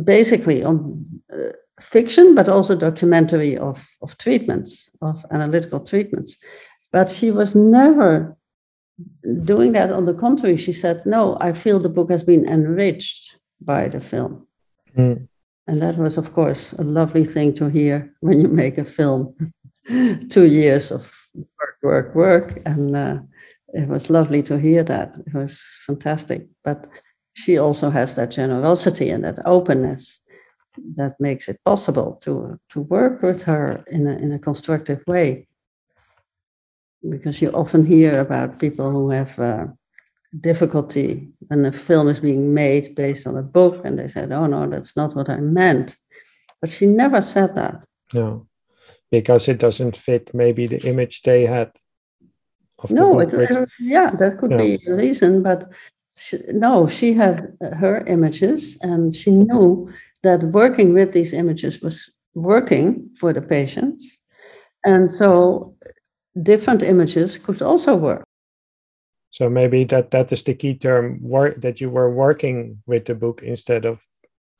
basically on uh, fiction but also documentary of, of treatments of analytical treatments. But she was never doing that on the contrary she said no i feel the book has been enriched by the film mm. and that was of course a lovely thing to hear when you make a film <laughs> two years of work work work and uh, it was lovely to hear that. It was fantastic. But she also has that generosity and that openness that makes it possible to to work with her in a in a constructive way. Because you often hear about people who have uh, difficulty when a film is being made based on a book, and they said, "Oh no, that's not what I meant." But she never said that. No, because it doesn't fit maybe the image they had no, it, it, yeah, that could yeah. be a reason, but she, no, she had her images, and she knew that working with these images was working for the patients, and so different images could also work. So maybe that that is the key term work that you were working with the book instead of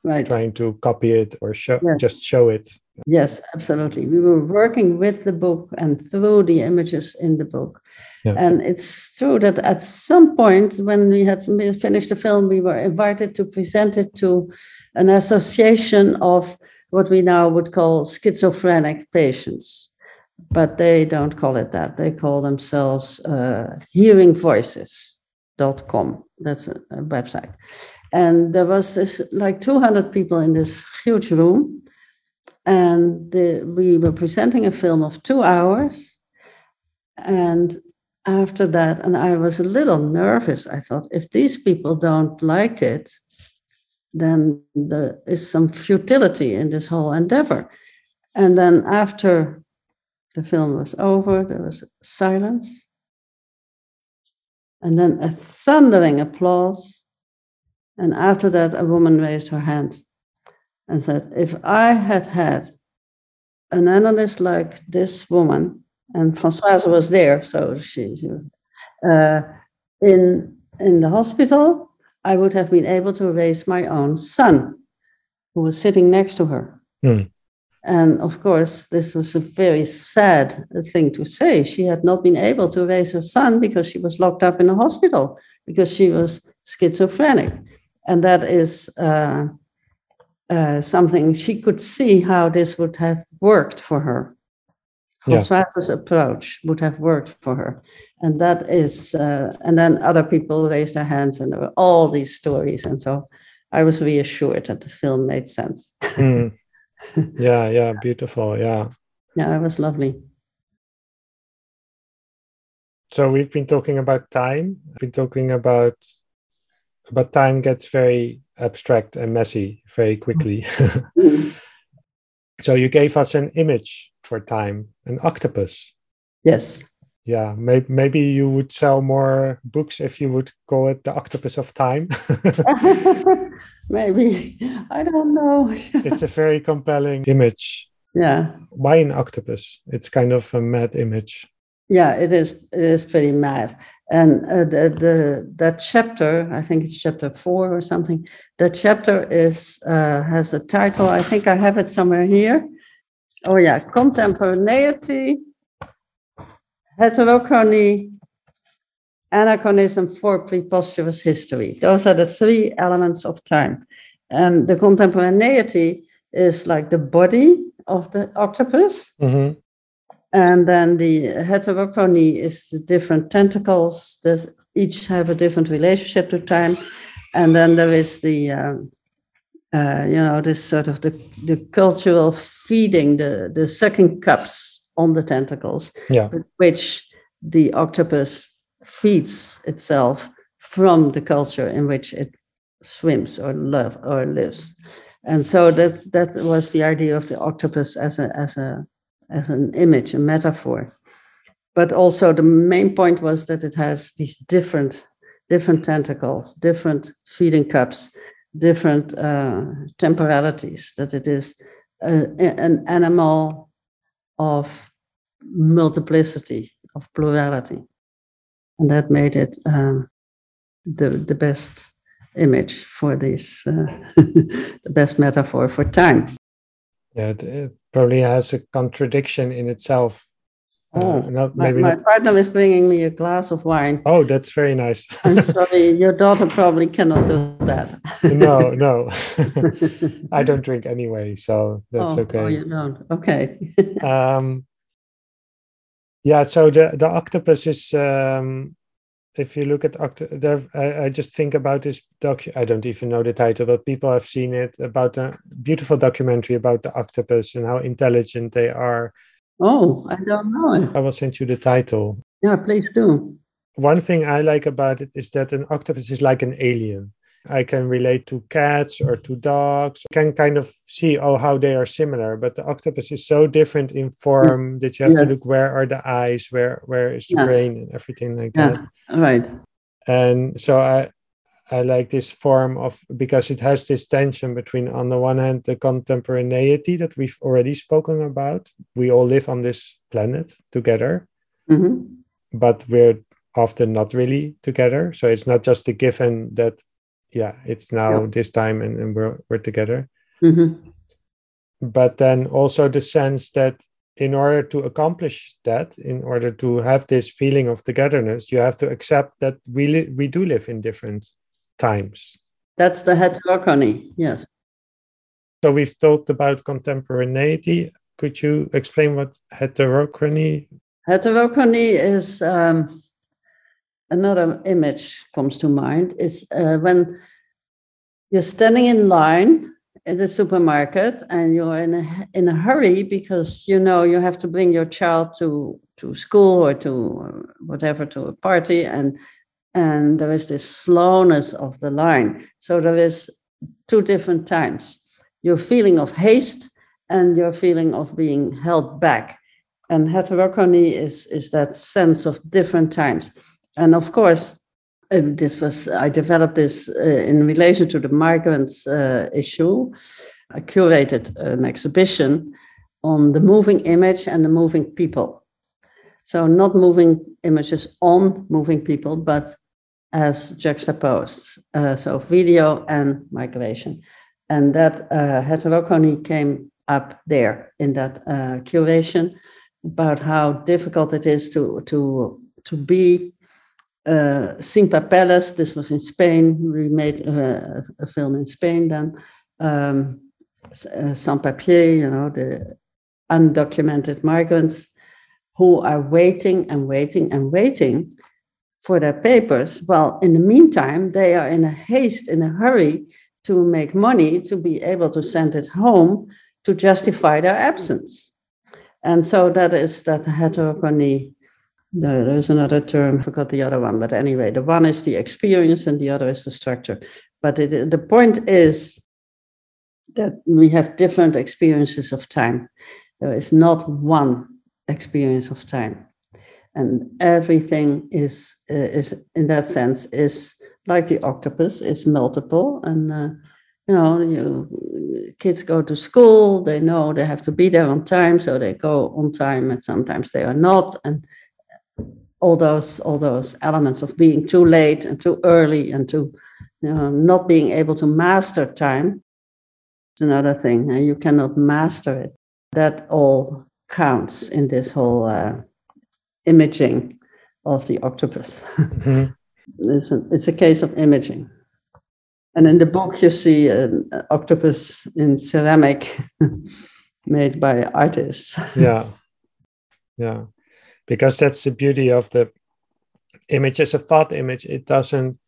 right. trying to copy it or show yes. just show it. Yes, absolutely. We were working with the book and through the images in the book. Yeah. And it's true that at some point, when we had finished the film, we were invited to present it to an association of what we now would call schizophrenic patients. But they don't call it that. They call themselves uh, hearingvoices.com. That's a, a website. And there was this like 200 people in this huge room and the, we were presenting a film of two hours and after that and i was a little nervous i thought if these people don't like it then there is some futility in this whole endeavor and then after the film was over there was silence and then a thundering applause and after that a woman raised her hand and said, if I had had an analyst like this woman, and Françoise was there, so she, uh, in in the hospital, I would have been able to raise my own son, who was sitting next to her. Mm. And of course, this was a very sad thing to say. She had not been able to raise her son because she was locked up in a hospital because she was schizophrenic. And that is uh, uh, something she could see how this would have worked for her. Françoise's yeah. approach would have worked for her. And that is, uh, and then other people raised their hands, and there were all these stories. And so I was reassured that the film made sense. mm. <laughs> Yeah, yeah, beautiful. Yeah. Yeah, it was lovely. So we've been talking about time. We've been talking about, but time gets very abstract and messy very quickly. Mm-hmm. <laughs> so you gave us an image for time, an octopus. Yes. Yeah, maybe maybe you would sell more books if you would call it the octopus of time. <laughs> maybe I don't know. <laughs> it's a very compelling image. Yeah. Why an octopus? It's kind of a mad image. Yeah, it is. It is pretty mad. And uh, the the that chapter, I think it's chapter four or something. That chapter is uh, has a title. I think I have it somewhere here. Oh yeah, contemporaneity heterochrony, anachronism, for preposterous history. Those are the three elements of time. And the contemporaneity is like the body of the octopus. Mm-hmm. And then the heterochrony is the different tentacles that each have a different relationship to time. And then there is the, um, uh, you know, this sort of the, the cultural feeding, the, the sucking cups on the tentacles, Yeah. which the octopus feeds itself from the culture in which it swims or love or lives. And so that that was the idea of the octopus as a as a as an image, a metaphor. But also the main point was that it has these different different tentacles, different feeding cups, different uh, temporalities. That it is a, an animal of multiplicity, of plurality, and that made it um, the the best image for this, uh, <laughs> the best metaphor for time. Yeah, it, probably has a contradiction in itself. Uh, Oh, not My, maybe my partner is bringing me a glass of wine. Oh, that's very nice. I'm sorry, your daughter probably cannot do that. no, no, <laughs> <laughs> I don't drink anyway, so that's oh, okay. Oh, you don't. Okay. <laughs> um yeah so the the octopus is um if you look at octo there I, I just think about this doc i don't even know the title but people have seen it about a beautiful documentary about the octopus and how intelligent they are oh, I don't know. i will send you the title Yeah, please do. one thing i like about it is that an octopus is like an alien i can relate to cats or to dogs I can kind of see oh how they are similar but the octopus is so different in form mm, that you have to look where are the eyes where where is the Yeah. brain and everything like that Yeah, right. and so i i like this form of because it has this tension between on the one hand the contemporaneity that we've already spoken about we all live on this planet together hmm but we're often not really together. So it's not just a given that, yeah, it's now Yeah. this time and, and we're, we're together. hmm But then also the sense that in order to accomplish that, in order to have this feeling of togetherness, you have to accept that we, li- we do live in different times. That's the heterochrony. Yes. So we've talked about contemporaneity. Could you explain what heterochrony? Heterochrony is um, another image comes to mind. Is uh, when you're standing in line in the supermarket and you're in a in a hurry because you know you have to bring your child to to school or to whatever to a party and and there is this slowness of the line. So there is two different times. Your feeling of haste and your feeling of being held back and heterochrony is is that sense of different times and of course this was i developed this uh, in relation to the migrants uh, issue i curated an exhibition on the moving image and the moving people so not moving images on moving people but as juxtaposed uh, so video and migration and that uh, heterochrony came up there in that uh, curation about how difficult it is to to to be uh, sin papeles. This was in Spain. We made uh, a film in Spain then. Um, uh, sans papier, you know, the undocumented migrants who are waiting and waiting and waiting for their papers. Well, in the meantime, they are in a haste, in a hurry to make money to be able to send it home to justify their absence. And so that is that heterochrony. There's another term, I forgot the other one, but anyway, the one is the experience and the other is the structure. But it, the point is that we have different experiences of time. There is not one experience of time. And everything is, uh, is in that sense, is like the octopus, is multiple. And, uh, you know, you, kids go to school, they know they have to be there on time, so they go on time, and sometimes they are not. And all those all those elements of being too late and too early and too you know, not being able to master time is another thing and you cannot master it that all counts in this whole uh, imaging of the octopus. Mm-hmm. <laughs> it's, a, it's a case of imaging. And in the book, you see an octopus in ceramic <laughs> made by artists. <laughs> yeah. Yeah. Because that's the beauty of the image as a thought image. It doesn't,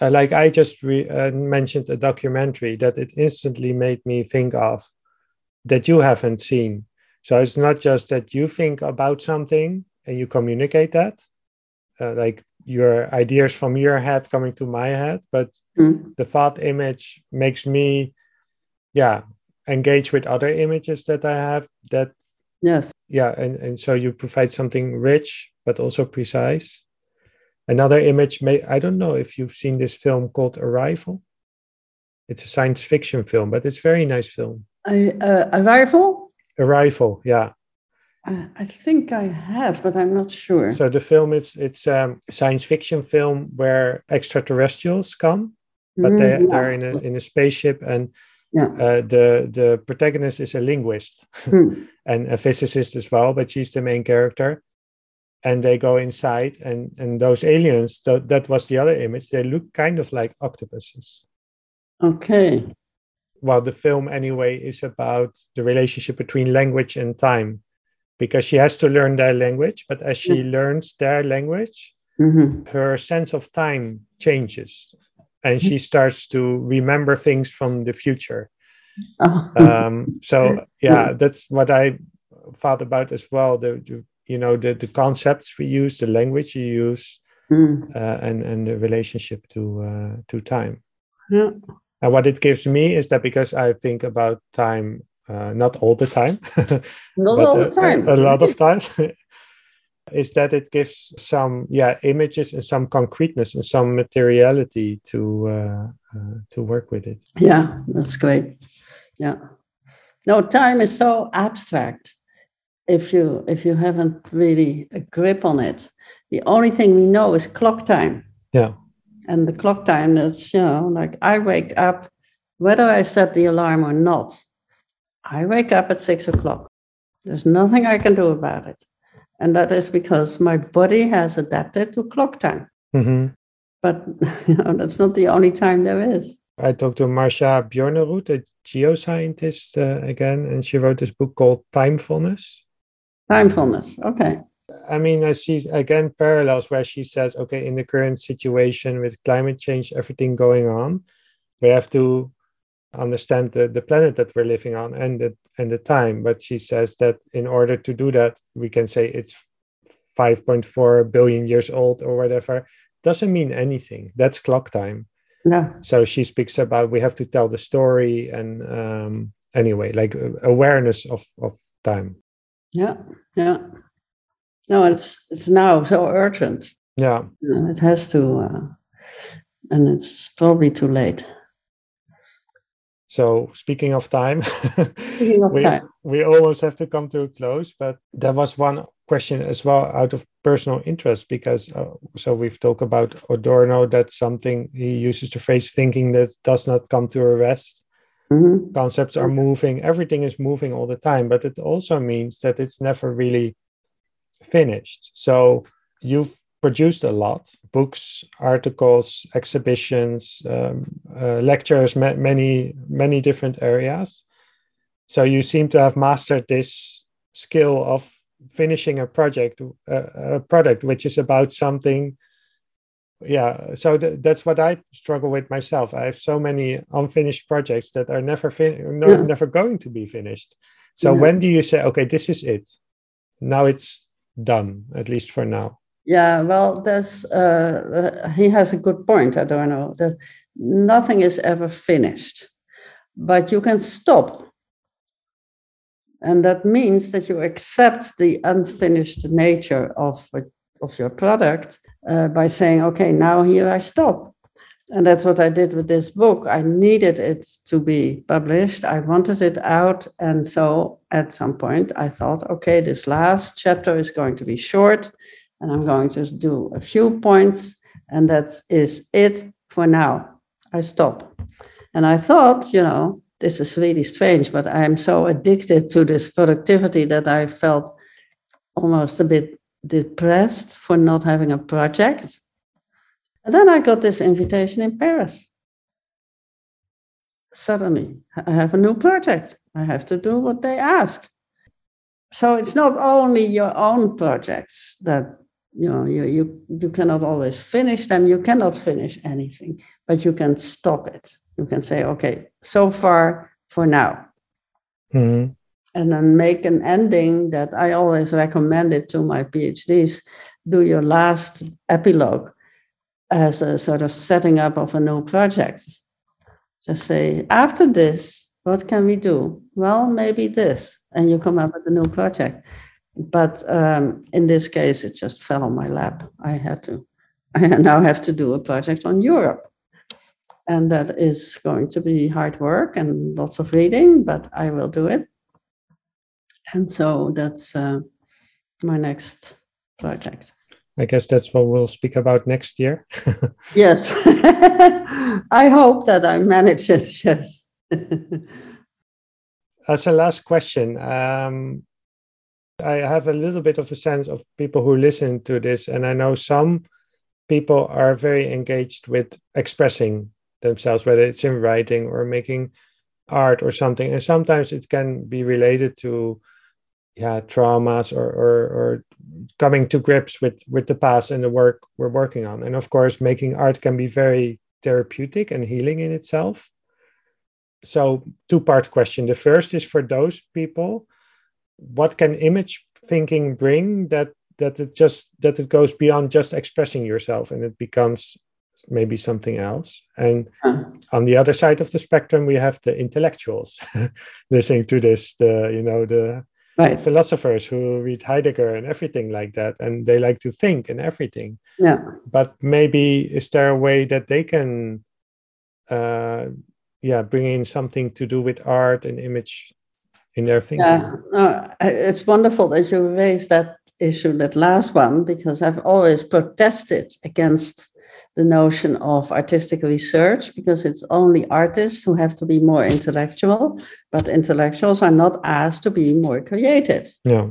uh, like I just re- uh, mentioned a documentary that it instantly made me think of that you haven't seen. So it's not just that you think about something and you communicate that, uh, like your ideas from your head coming to my head, but mm. the thought image makes me, yeah, engage with other images that I have. That yes, yeah, and and so you provide something rich but also precise. Another image may I don't know if you've seen this film called Arrival. It's a science fiction film, but it's very nice film. Uh, Arrival. Arrival, yeah. I think I have, but I'm not sure. So the film is it's a science fiction film where extraterrestrials come, but mm, they yeah. they're in a in a spaceship and yeah. Uh, the the protagonist is a linguist mm. <laughs> and a physicist as well, but she's the main character. And they go inside, and and those aliens. Th- that was the other image. They look kind of like octopuses. Okay. Well, the film anyway is about the relationship between language and time because she has to learn their language. But as she learns their language, mm-hmm. her sense of time changes and she starts to remember things from the future. Oh. Um, so yeah, that's what I thought about as well. The, the you know the the concepts we use, the language you use, mm. uh, and and the relationship to uh, to time. Yeah. And what it gives me is that because I think about time uh, not all the time, <laughs> not all the time, a, a lot of <laughs> time, <laughs> is that it gives some yeah images and some concreteness and some materiality to uh, uh, to work with it. Yeah, that's great. Yeah, no, time is so abstract. If you if you haven't really a grip on it, the only thing we know is clock time. Yeah, and the clock time that's you know like I wake up whether I set the alarm or not I wake up at six o'clock. There's nothing I can do about it. And that is because my body has adapted to clock time. Mm-hmm. But <laughs> you know, that's not the only time there is. I talked to Marcia Bjornerud, a geoscientist, uh, again, and she wrote this book called Timefulness. Timefulness, okay. I mean, I see again parallels where she says, okay, in the current situation with climate change, everything going on, we have to understand the, the planet that we're living on and the and the time but she says that in order to do that we can say it's 5.4 billion years old or whatever doesn't mean anything. That's clock time. No. So she speaks about we have to tell the story and um anyway like awareness of of time. Yeah yeah. No it's it's now so urgent. Yeah. It has to uh, and it's probably too late so speaking of time, speaking of <laughs> we, time. we almost have to come to a close, but there was one question as well out of personal interest because uh, so we've talked about Adorno that's something he uses the phrase thinking that does not come to a rest. Mm-hmm. Concepts are moving, everything is moving all the time, but it also means that it's never really finished. So you've produced a lot books articles exhibitions um, uh, lectures ma- many many different areas. So you seem to have mastered this skill of finishing a project uh, a product which is about something yeah so th- that's what i struggle with myself. I have so many unfinished projects that are never fin- no, yeah. never going to be finished. So yeah. when do you say okay this is it. Now it's done at least for now yeah, well, there's uh, he has a good point. I don't know that nothing is ever finished, but you can stop, and that means that you accept the unfinished nature of of your product uh, by saying, "Okay, now here I stop." And that's what I did with this book. I needed it to be published. I wanted it out. And so at some point, I thought, okay, this last chapter is going to be short and I'm going to do a few points, and that is it for now. I stop. And I thought, you know, this is really strange, but I'm so addicted to this productivity that I felt almost a bit depressed for not having a project. And then I got this invitation in Paris. Suddenly, I have a new project. I have to do what they ask. So it's not only your own projects that you know you, you you cannot always finish them you cannot finish anything but you can stop it. You can say okay so far for now. Mm-hmm. and then make an ending that i always recommend it to my phds do your last epilogue as a sort of setting up of a new project. Just say after this what can we do? Well maybe this and you come up with a new project but um, in this case, it just fell on my lap. I had to, <laughs> I now have to do a project on Europe. And that is going to be hard work and lots of reading, but I will do it. And so that's uh, my next project. I guess that's what we'll speak about next year. <laughs> yes. <laughs> I hope that I manage it. Yes. As a last question, um, I have a little bit of a sense of people who listen to this, and I know some people are very engaged with expressing themselves, whether it's in writing or making art or something. And sometimes it can be related to yeah traumas or, or or coming to grips with with the past and the work we're working on. And of course making art can be very therapeutic and healing in itself. So two part question. The first is for those people what can image thinking bring that that it just that it goes beyond just expressing yourself and it becomes maybe something else? And on the other side of the spectrum we have the intellectuals <laughs> listening to this the you know the right. philosophers who read heidegger and everything like that and they like to think and everything. Yeah. But maybe is there a way that they can uh yeah bring in something to do with art and image in their thinking. Yeah, no, it's wonderful that you raised that issue, that last one, because I've always protested against the notion of artistic research because it's only artists who have to be more intellectual, but intellectuals are not asked to be more creative. Yeah.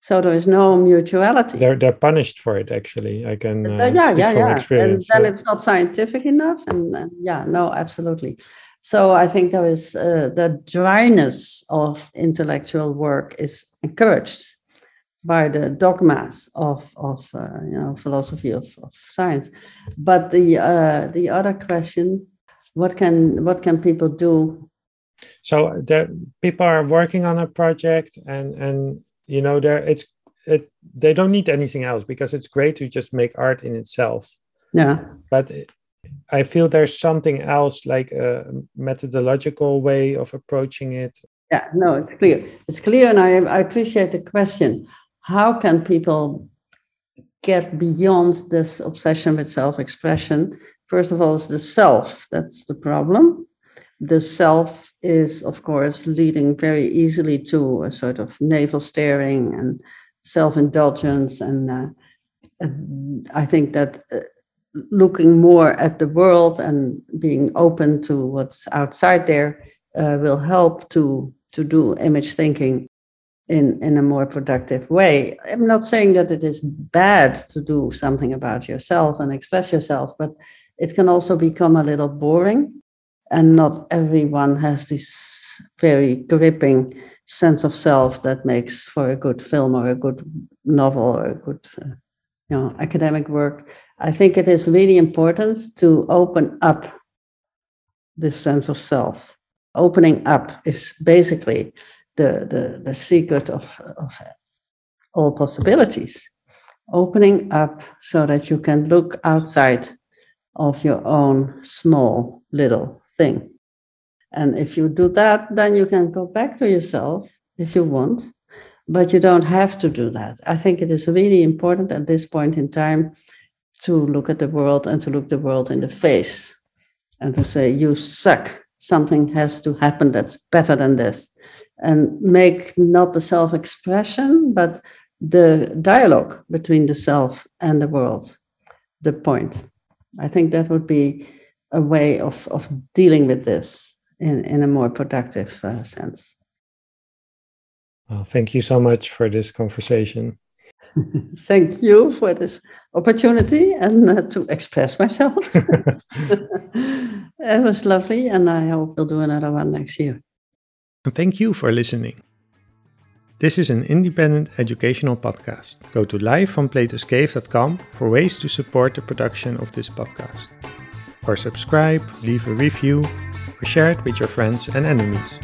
So there is no mutuality. They're they're punished for it. Actually, I can uh, uh, yeah yeah yeah. Experience. And then yeah. it's not scientific enough, and, and yeah, no, absolutely. So I think there is uh, the dryness of intellectual work is encouraged by the dogmas of of uh, you know philosophy of, of science. But the uh, the other question, what can what can people do? So there, people are working on a project, and and you know there it's it they don't need anything else because it's great to just make art in itself. Yeah. But I feel there's something else, like a methodological way of approaching it. Yeah, no, it's clear. It's clear, and I, I appreciate the question. How can people get beyond this obsession with self expression? First of all, is the self. That's the problem. The self is, of course, leading very easily to a sort of navel staring and self indulgence. And, uh, and I think that. Uh, looking more at the world and being open to what's outside there uh, will help to to do image thinking in in a more productive way. I'm not saying that it is bad to do something about yourself and express yourself, but it can also become a little boring, and not everyone has this very gripping sense of self that makes for a good film or a good novel or a good uh, you know academic work I think it is really important to open up this sense of self. Opening up is basically the, the, the secret of, of all possibilities. Opening up so that you can look outside of your own small little thing. And if you do that, then you can go back to yourself if you want, but you don't have to do that. I think it is really important at this point in time to look at the world and to look the world in the face and to say, you suck. Something has to happen that's better than this. And make not the self expression, but the dialogue between the self and the world the point. I think that would be a way of, of dealing with this in, in a more productive uh, sense. Well, thank you so much for this conversation. <laughs> Thank you for this opportunity and uh, to express myself. <laughs> <laughs> it was lovely, and I hope we'll do another one next year. And thank you for listening. This is an independent educational podcast. Go to livefromplatoscave.com for ways to support the production of this podcast. Or subscribe, leave a review, or share it with your friends and enemies.